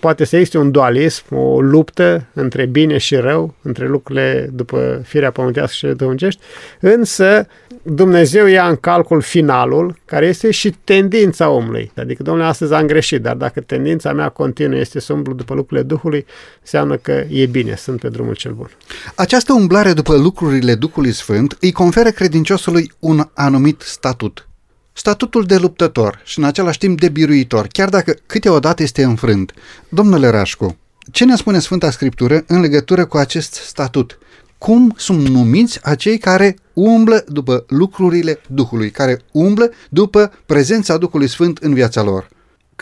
poate să existe un dualism, o luptă între bine și rău, între lucrurile după firea pământească și cele dumnezești, însă Dumnezeu ia în calcul finalul, care este și tendința omului. Adică, domnule, astăzi am greșit, dar dacă tendința mea continuă este să umblu după lucrurile Duhului, înseamnă că e bine, sunt pe drumul cel bun. Această umblare după lucrurile Duhului Sfânt îi conferă credinciosului un anumit statut statutul de luptător și în același timp de biruitor, chiar dacă câteodată este înfrânt. Domnule Rașcu, ce ne spune Sfânta Scriptură în legătură cu acest statut? Cum sunt numiți acei care umblă după lucrurile Duhului, care umblă după prezența Duhului Sfânt în viața lor?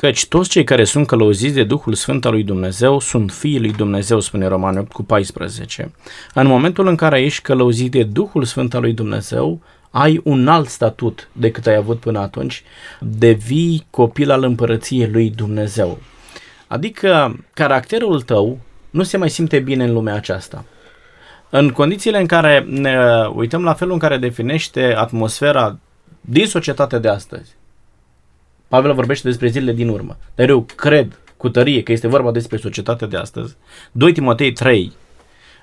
Căci toți cei care sunt călăuziți de Duhul Sfânt al lui Dumnezeu sunt fiii lui Dumnezeu, spune Romani 8 cu 14. În momentul în care ești călăuzit de Duhul Sfânt al lui Dumnezeu, ai un alt statut decât ai avut până atunci, devii copil al împărăției lui Dumnezeu. Adică caracterul tău nu se mai simte bine în lumea aceasta. În condițiile în care ne uităm la felul în care definește atmosfera din societatea de astăzi, Pavel vorbește despre zilele din urmă, dar eu cred cu tărie că este vorba despre societatea de astăzi. 2 Timotei 3,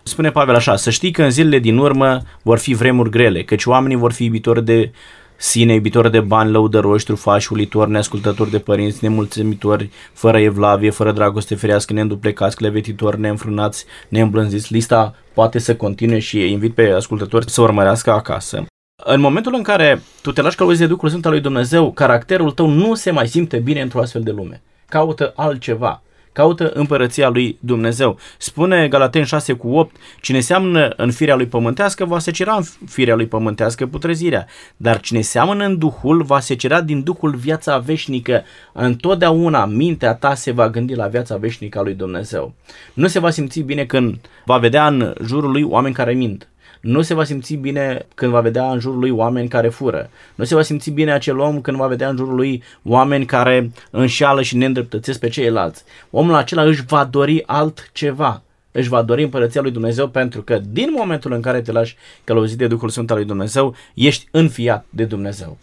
Spune Pavel așa, să știi că în zilele din urmă vor fi vremuri grele, căci oamenii vor fi iubitori de sine, iubitori de bani, lăudăroși, trufași, ulitori, neascultători de părinți, nemulțumitori, fără evlavie, fără dragoste ferească, neînduplecați, clevetitori, neînfrânați, neîmblânziți. Lista poate să continue și invit pe ascultători să urmărească acasă. În momentul în care tu te lași călăuzi de Duhul Sfânt al lui Dumnezeu, caracterul tău nu se mai simte bine într-o astfel de lume. Caută altceva caută împărăția lui Dumnezeu. Spune Galaten 6 cu 8, cine seamănă în firea lui pământească va secera în firea lui pământească putrezirea, dar cine seamănă în Duhul va secera din Duhul viața veșnică. Întotdeauna mintea ta se va gândi la viața veșnică a lui Dumnezeu. Nu se va simți bine când va vedea în jurul lui oameni care mint nu se va simți bine când va vedea în jurul lui oameni care fură. Nu se va simți bine acel om când va vedea în jurul lui oameni care înșeală și ne îndreptățesc pe ceilalți. Omul acela își va dori altceva își va dori împărăția lui Dumnezeu pentru că din momentul în care te lași călăuzit de Duhul Sfânt al lui Dumnezeu, ești înfiat de Dumnezeu.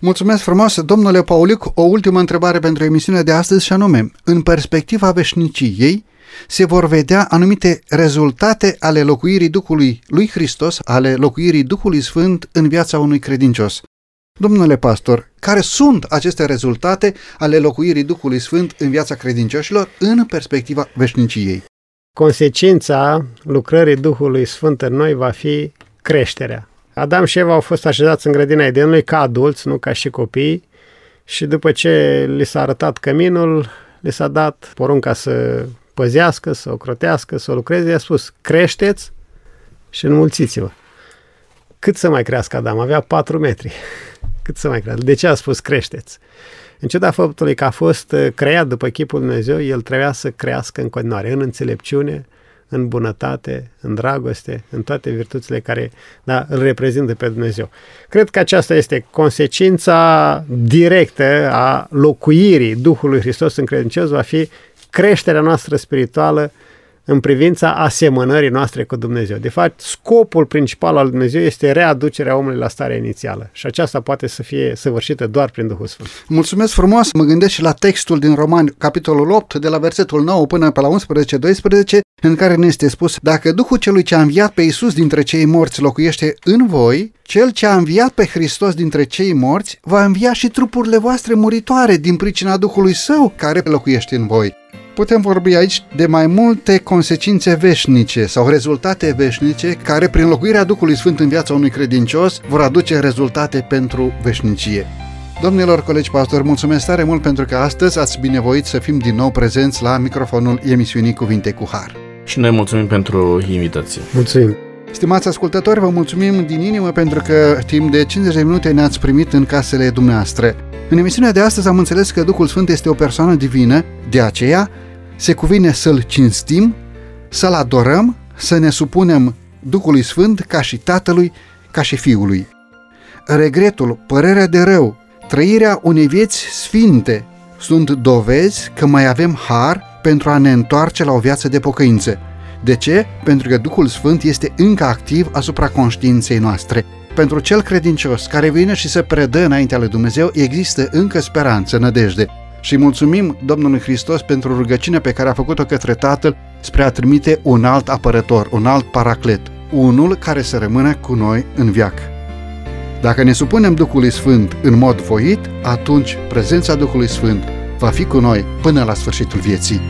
Mulțumesc frumos, domnule Paulic. O ultimă întrebare pentru emisiunea de astăzi și anume, în perspectiva veșniciei, se vor vedea anumite rezultate ale locuirii Duhului lui Hristos, ale locuirii Duhului Sfânt în viața unui credincios. Domnule pastor, care sunt aceste rezultate ale locuirii Duhului Sfânt în viața credincioșilor în perspectiva veșniciei? Consecința lucrării Duhului Sfânt în noi va fi creșterea. Adam și Eva au fost așezați în grădina Edenului ca adulți, nu ca și copii, și după ce li s-a arătat căminul, li s-a dat porunca să păzească, să o crotească, să o lucreze, i-a spus, creșteți și înmulțiți-vă. Cât să mai crească Adam? Avea 4 metri. Cât să mai crească? De ce a spus creșteți? În ciuda faptului că a fost uh, creat după chipul Dumnezeu, el trebuia să crească în continuare, în înțelepciune, în bunătate, în dragoste, în toate virtuțile care da, îl reprezintă pe Dumnezeu. Cred că aceasta este consecința directă a locuirii Duhului Hristos în credincios, va fi creșterea noastră spirituală în privința asemănării noastre cu Dumnezeu. De fapt, scopul principal al Dumnezeu este readucerea omului la starea inițială și aceasta poate să fie săvârșită doar prin Duhul Sfânt. Mulțumesc frumos! Mă gândesc și la textul din Romani, capitolul 8, de la versetul 9 până pe la 11-12, în care ne este spus, dacă Duhul celui ce a înviat pe Iisus dintre cei morți locuiește în voi, cel ce a înviat pe Hristos dintre cei morți va învia și trupurile voastre muritoare din pricina Duhului Său care locuiește în voi. Putem vorbi aici de mai multe consecințe veșnice sau rezultate veșnice care, prin locuirea Duhului Sfânt în viața unui credincios, vor aduce rezultate pentru veșnicie. Domnilor colegi pastori, mulțumesc tare mult pentru că astăzi ați binevoit să fim din nou prezenți la microfonul emisiunii Cuvinte cu Har. Și noi mulțumim pentru invitație. Mulțumim! Stimați ascultători, vă mulțumim din inimă pentru că timp de 50 de minute ne-ați primit în casele dumneavoastră. În emisiunea de astăzi am înțeles că Duhul Sfânt este o persoană divină, de aceea se cuvine să-L cinstim, să-L adorăm, să ne supunem Duhului Sfânt ca și Tatălui, ca și Fiului. Regretul, părerea de rău, trăirea unei vieți sfinte sunt dovezi că mai avem har pentru a ne întoarce la o viață de pocăință. De ce? Pentru că Duhul Sfânt este încă activ asupra conștiinței noastre. Pentru cel credincios care vine și se predă înaintea lui Dumnezeu, există încă speranță, nădejde. Și mulțumim Domnului Hristos pentru rugăciunea pe care a făcut-o către Tatăl spre a trimite un alt apărător, un alt paraclet, unul care să rămână cu noi în viac. Dacă ne supunem Duhului Sfânt în mod voit, atunci prezența Duhului Sfânt va fi cu noi până la sfârșitul vieții.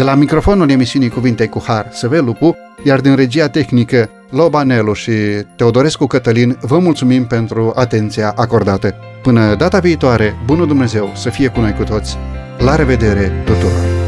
De la microfonul emisiunii Cuvinte cu Har, Săvel Lupu, iar din regia tehnică Lobanelu și Teodorescu Cătălin, vă mulțumim pentru atenția acordată. Până data viitoare, bunul Dumnezeu să fie cu noi cu toți. La revedere tuturor!